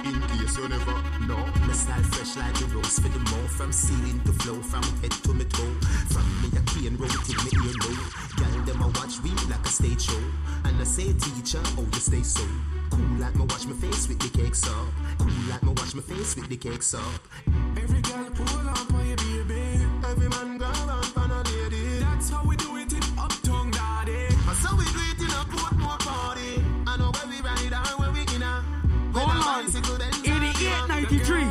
In case you never know. My fresh like the rose the more From ceiling to flow, from head to me toe From me a a watch like a stage show And I say teacher, stay so Cool like me watch my face with the Cool like me watch my face with the up Every girl pull up on your baby. Every man 88 93.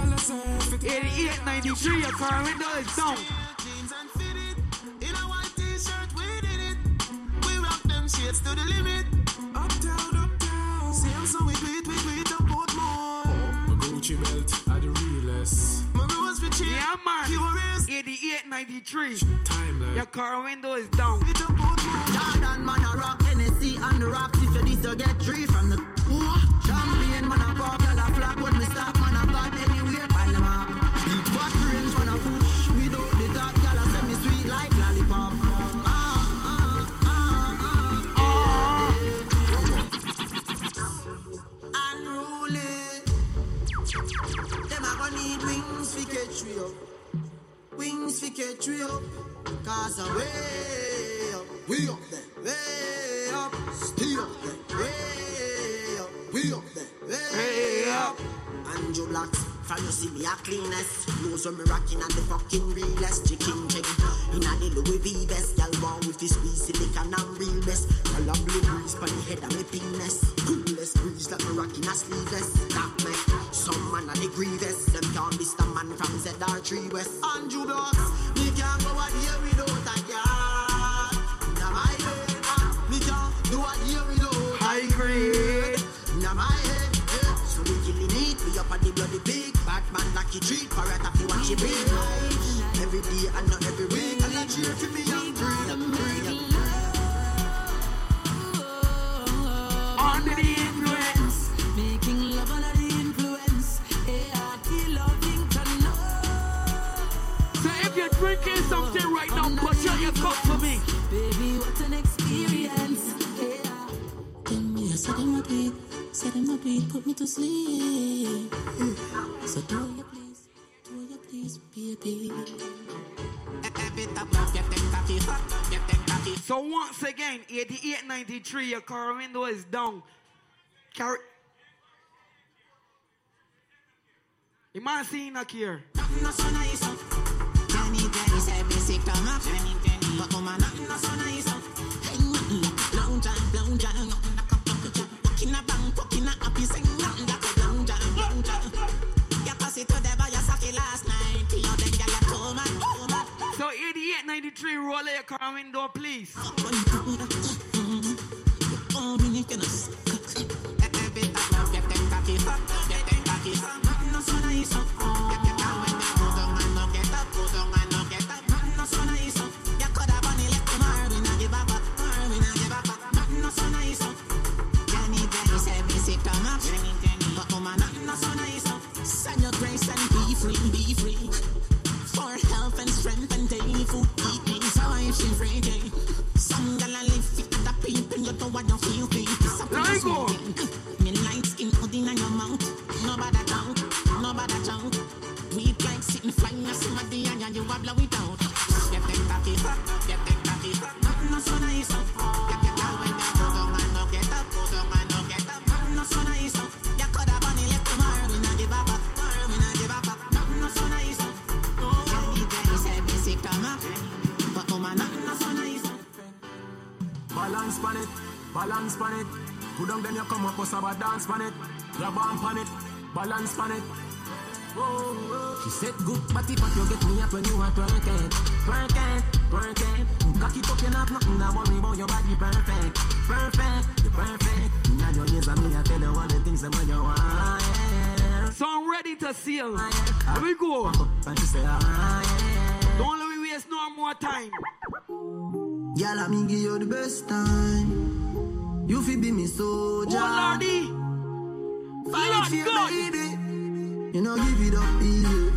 88 93, your car window is down. Yeah, man. 88, 93. Timeless. Your car window is down. Jordan man, I rock Tennessee and the rocks. If you get three from the. We up. Wings fi catch we up. Cause I'm way up. We up there. Way up. Stay up there. Way up. We up there. Way up. Andrew Blacks From you see me a cleanest. Knows when me rocking at the fucking realest. Chicken check Inna the Louis V best. Y'all want with this squeeze silicon and real best. Y'all a blue breeze Pon the head of me penis. Coolest breeze Like me rocking a sleeveless. That make Some man a the grievous. Them can't be the man from ZR3 West. Andrew Blacks. Me can't go out here have to watch it big Every day and not every week And I cheer for me young breed. Under the influence. Making love under the influence. ART loving to know. So if you're drinking something right now, push out your cup for me. Baby, what an experience. Yeah. Tell me, I said them a beat, said them a beat, put me to sleep. So do So once again, 8893, your car window is down. Carry. You might see here. So 8893, roll your car window, please. Balance pan it, balance pan it. Put down then you come up, us have a dance pan it. Grab on pan it, balance pan it. Whoa, She said good body, but you get me up when you are twerking, twerking, twerking. Cock it up, you not nothing to worry about your body perfect, perfect, you perfect. Now your ears and me, I tell you all the things that when you want. So I'm ready to seal. Here we go. And she say. Don't let me waste no more time. Girl, I me give you the best time. You fi be me soldier. Oh, Lordy. Fight Lord for your baby. You know give it up easy.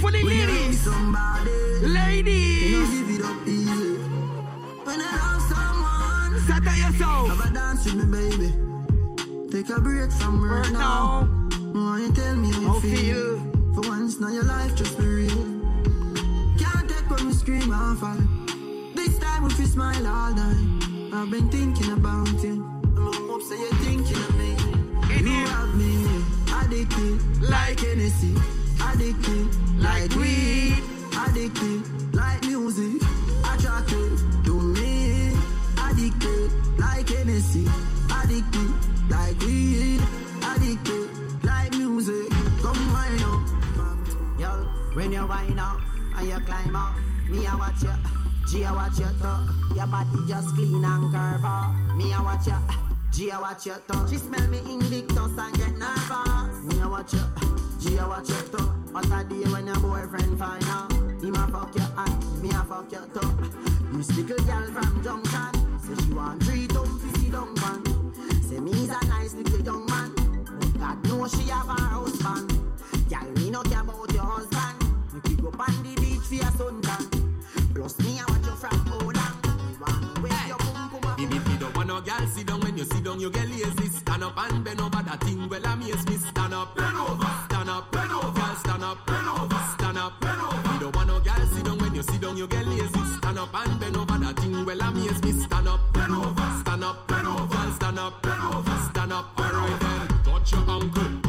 For the When ladies. somebody. Ladies. You know give it up easy. When I love someone. Set on yourself. Have a dance with me, baby. Take a break from Right now. now. Why you tell me how you feel? feel? For once, now your life just be real. Can't take when we scream and fall smile all night. I've been thinking about you. I'm hope so you're thinking of me. In you have me addicted like Hennessy, addicted like weed, addicted like music, attracted to me, addicted like Hennessy, addicted like weed, addicted like music. Come wind up, y'all. When you wind up and you climb up, me I watch you. G I watch you too. Your body just clean and curve up. Me I watch you. G I watch you too. She smell me Invictus and get nervous. Me I watch you. G I watch you too. What a day when your boyfriend find out. Him a fuck you and me a fuck you too. This little girl from Junction say she want three dumb fifty dumb man. Say me's a nice little young man. But God knows she have her husband. Girl, me no care about your husband. You go on the beach for your suntan. Plus me down when you sit down you get lazy. Stand up and bend over that thing. Well amaze me stand up. Bend over. Stand up. Bend over. Girl stand up. Bend over. Stand up. Bend over. You don't want no girl sit down when you sit down you get lazy. Stand up and bend over that thing. Well amaze me stand up. Bend over. Stand up. Bend over. Stand up. Bend over. Stand up. Alright then. Touch your ankle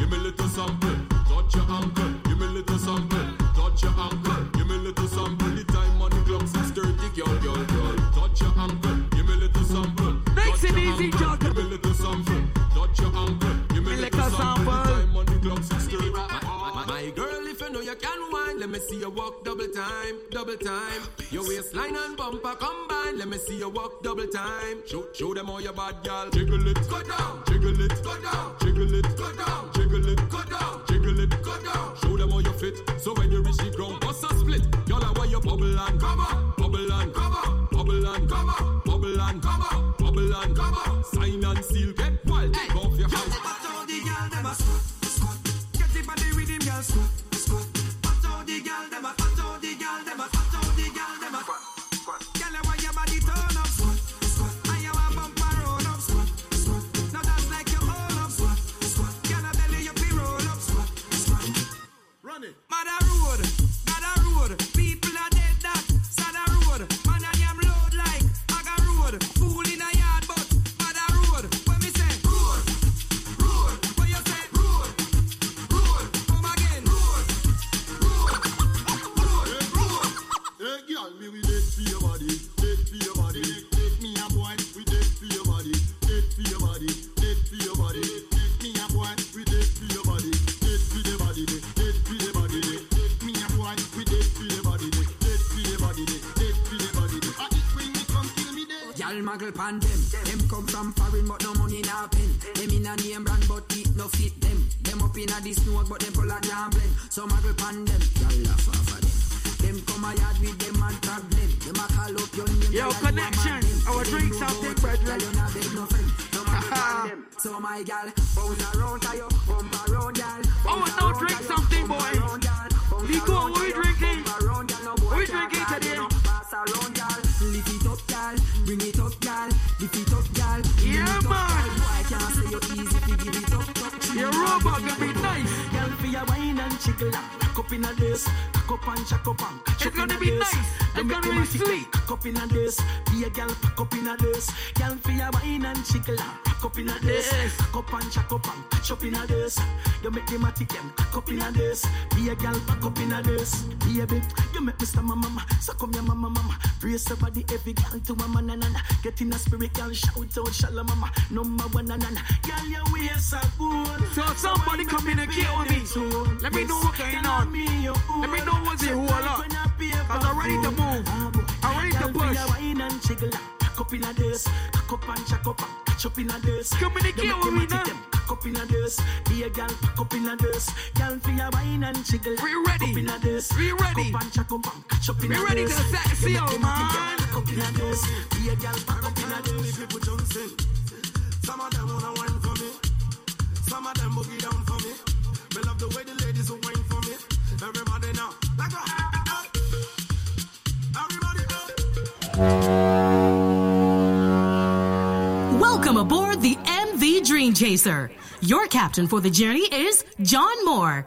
me see you walk double time double time. Your waistline and bumper combine let me see you walk double time. Show show them all your bad girl jiggle it go down. Jiggle it go down. Jiggle it go down. Jiggle it go down. Jiggle it go down. Show them all your fit. So when you reach the ground bust a split. Y'all are where you bubble and come on. Bubble and come on. Bubble and come on. Bubble and come on. Bubble and come on. Sign and seal get Y'all pan them. Them come from foreign but no money in a pen. Them in a name brand but it no fit them. Them up in a this snow but them full of gambling. So muggle pan them. Y'all laugh off of them. Them come a yard with them and problem. Them Them a call up your name. Yo, connection. a man them. Our drinks there, vote, brethren. tell you no friend. So muggle pan. So my gal, bounce around to you, in a this, cock up and shack up and catch It's up in gonna a be this. nice. Don't make them be a tick, sweet. Cock up in a this, be a girl, pack up in a this. Girl, for your wine and and rock up in a this, Yes. cock up and shack up and catch up in a this. Don't make them a tick, them cock up in a this, be a girl, pack up in a this. Baby, you make stammer, mama, so come here, mama, mama. Brace your body, every girl to a man, and get in a spirit, girl, shout out, shalom, mama. Number one, and girl, your waist are good. So somebody communicate with me. Let me know what's going on. Let me know what's the whole lot. Cause I'm ready to move. I'm ready to push. Wine and jiggle cock up in a this, cock up and shack up catch up in a this. Communicate with me now. Cock up in a this, be a girl, pack up in a this. Girl for your wine and jiggle. We ready. Cock up in a this, We ready. Cock up and shack up catch up in We a ready to sexy, Don't make them a tick them, man. Cock up in a this, be a girl, pack up in a this. people Johnson. Some of them wanna wine for me. Some of them boogie down Welcome aboard the MV Dream Chaser. Your captain for the journey is John Moore.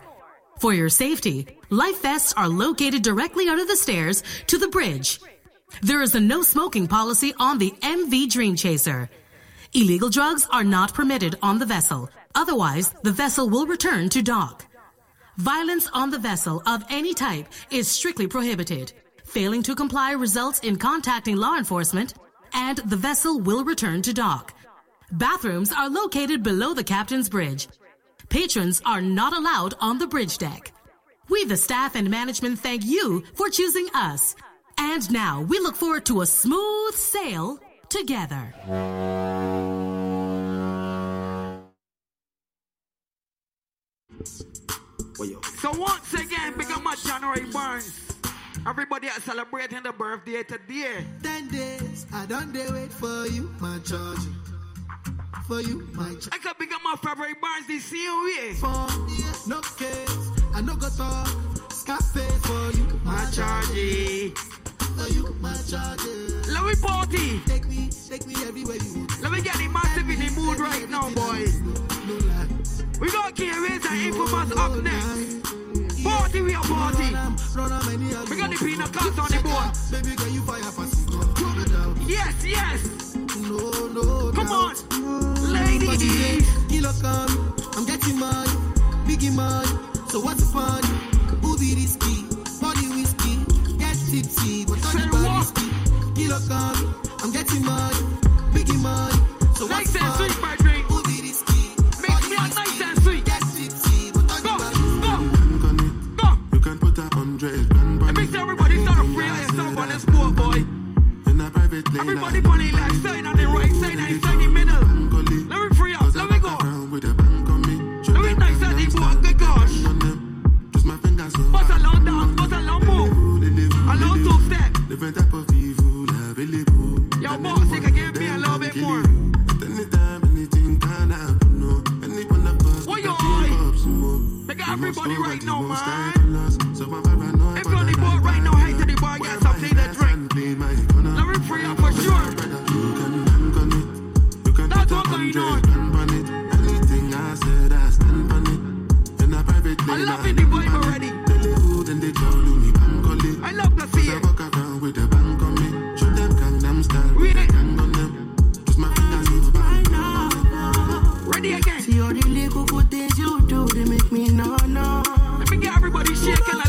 For your safety, life vests are located directly under the stairs to the bridge. There is a no smoking policy on the MV Dream Chaser. Illegal drugs are not permitted on the vessel. Otherwise, the vessel will return to dock. Violence on the vessel of any type is strictly prohibited. Failing to comply results in contacting law enforcement, and the vessel will return to dock. Bathrooms are located below the captain's bridge. Patrons are not allowed on the bridge deck. We, the staff and management, thank you for choosing us. And now we look forward to a smooth sail together. So once again, big up my January Burns. Everybody are celebrating the birthday today. Ten days, I don't dare wait for you, my charge. For you, my charge. I can big up my February Burns this same way. For no case, I no go talk. Scarface for you, my charge. For you, my charge. Let me party. Take me, take me everywhere you want. Let me get the massive in the mood right now, boys. We got K-Rays and Infamous up next. Party, we are party. We got the peanut cuts on the board. Baby girl, you fire for Yes, yes. No, no, Come on, mm, ladies. Kilo come, I'm getting money, biggie money. So what's the fun? Booby risky, body whiskey, get tipsy, but on the risky. Kilo come, I'm getting money, biggie money. So what's the fun? Everybody on the left side, on the right side, and inside the middle. Let me free up, let me go. With a bank on me. Let me nice and the board, good gosh. Just my fingers so Bust a long dance, bust a long move. A long two step. Different type of evil available. Yo, boss, you can give me a little bit more. Anytime, anything can happen. No, anyone of us. What you can team eye? up some more. Make We must everybody right now, man. time on us. So I'm paranoid, If you're on the board right now, hey to the bar, get something to drink. Hundred on. on it. Anything I said, I stand on it. In a private I love it, the vibe already. They live good and they call me Bangoli. I love to see I it. walk around with a bank on me. Show them Gangnam style. We with a it. gang on them. Just my fingers so bang. Ready again. See all the little good things you do, they make me no no. Let me get everybody shaking a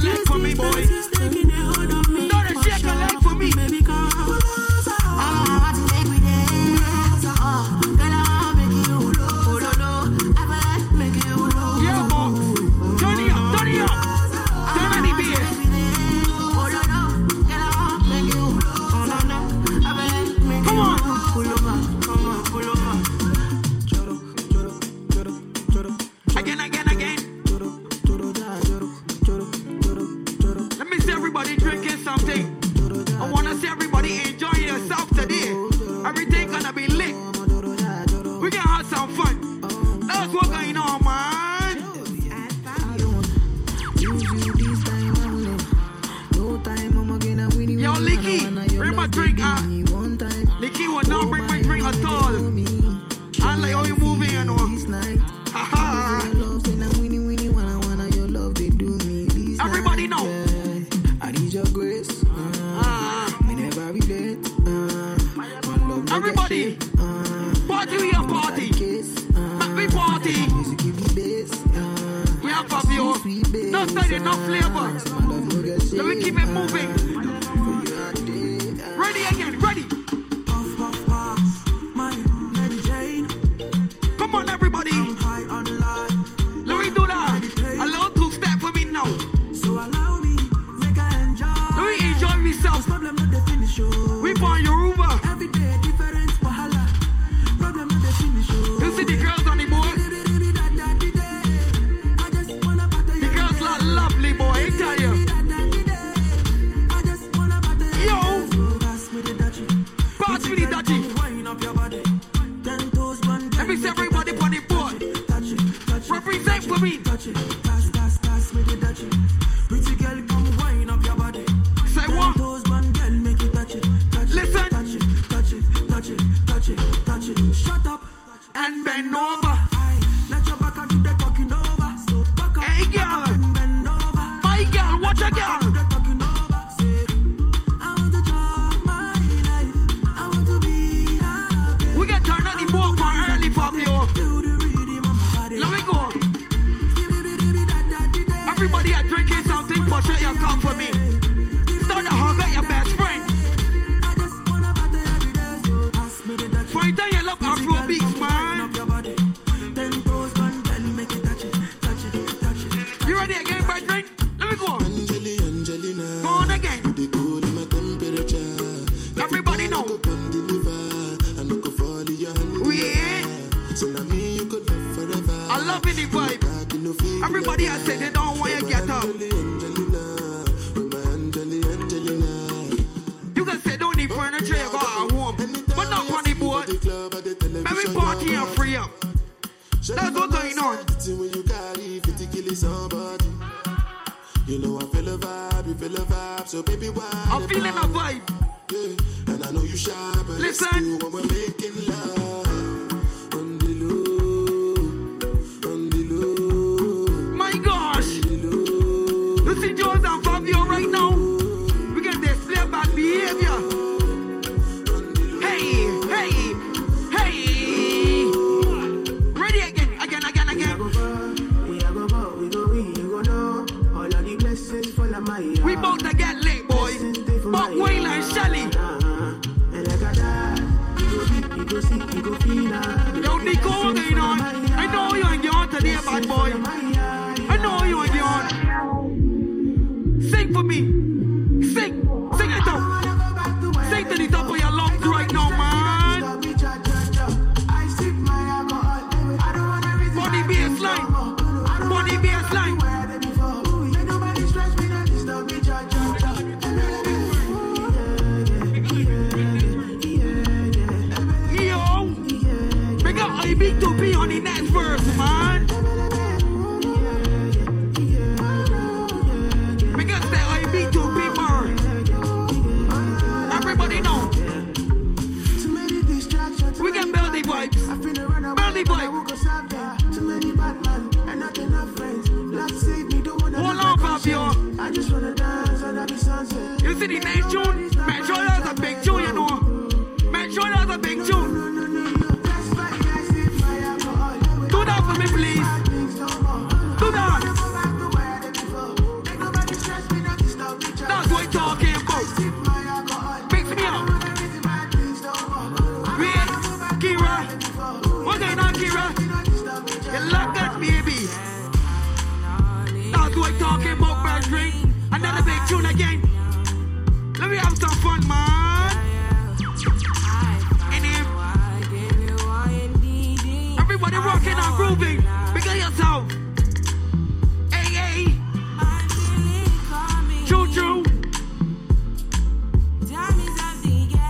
vibe. Everybody has said they don't want to get up. You can say don't need furniture, you go at home. But not on the board. Every party and free up. That's what's going on. You know I feel a vibe, you feel a vibe, so baby why? I'm feeling a vibe. Yeah, and I know you shy, but Listen. Rico rocking and grooving. Bigger yourself. Hey, hey. Choo choo.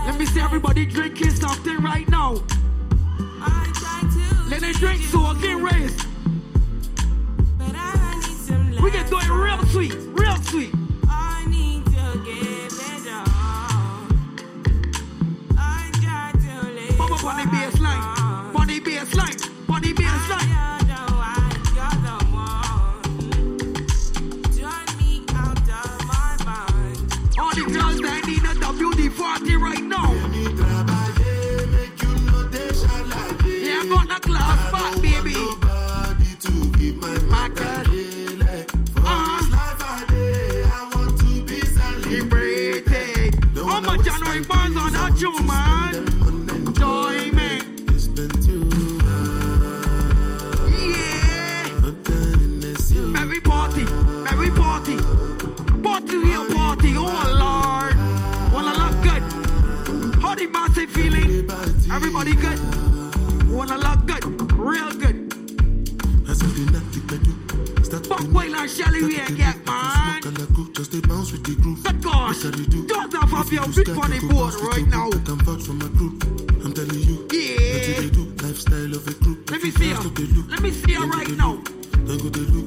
Let me see everybody drinking something right now. Let it drink so I can raise. We can do it real sweet. baseline. Everybody good. Wanna look good. Real good. Fuck Waylon Shelly, we ain't get man. Just a bounce with the groove. But God, don't have up your big funny board right now. I can vouch for my group. I'm telling you. Yeah. Lifestyle of a group. Let me see him. Let me see him right now. Don't go to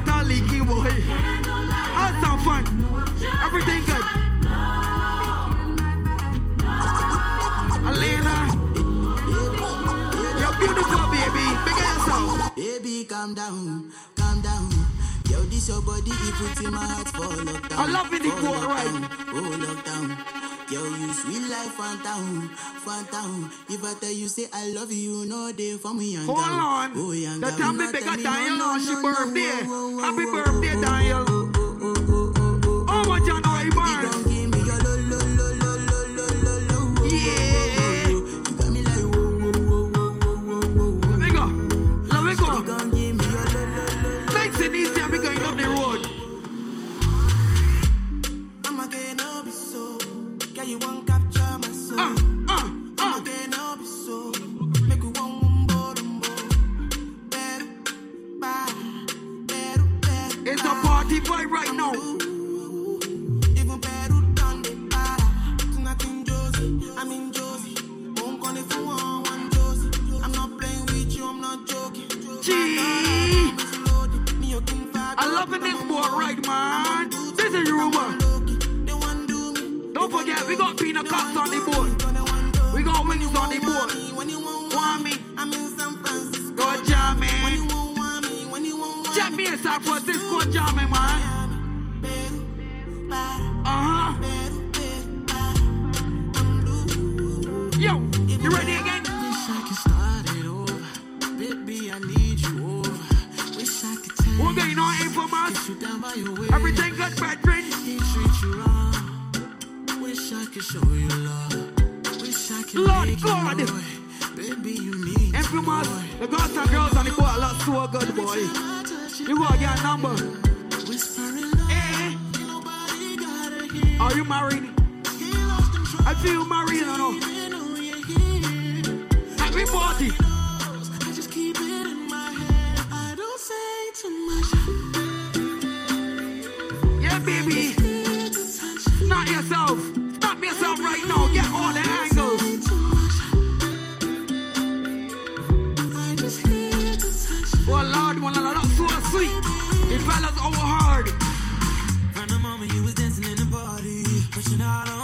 that I'll sound fine. Everything good. Elena, you're beautiful, baby. Big ass out. Baby, calm down, calm down. Yo, this your body, it puts in my heart for lockdown. I love it, It's go right. Oh, lockdown. Yo, you sweet life, Fanta, Fanta. If I tell you, say I love you, no day for me. Hold on. Oh, young the time we take a Daniel on your birthday. Happy birthday, Daniel. alright, man. This is Yoruba. Don't forget, we got peanut cups on the board. We got wings on the board. Want me, I'm in San Francisco. Go jamming. When want me, when me. In San Francisco, jamming, man. Uh huh. Yo, you ready again? One day, you know, for us. Everything good, brethren. Wish I could show you love. Wish I could Lord, God. Baby, you need Every month, the girls and girls and the ball are so good, boy. You got your number. Eh, eh. Hey. Are you married? I feel married, I know. Everybody. I just keep it in my head. I don't say too much baby. Snap yourself. Snap yourself right now. Get all the angles. Oh Lord, one another. That's so sweet. It fell us over hard. Moment you was dancing in the party. Pushing out on.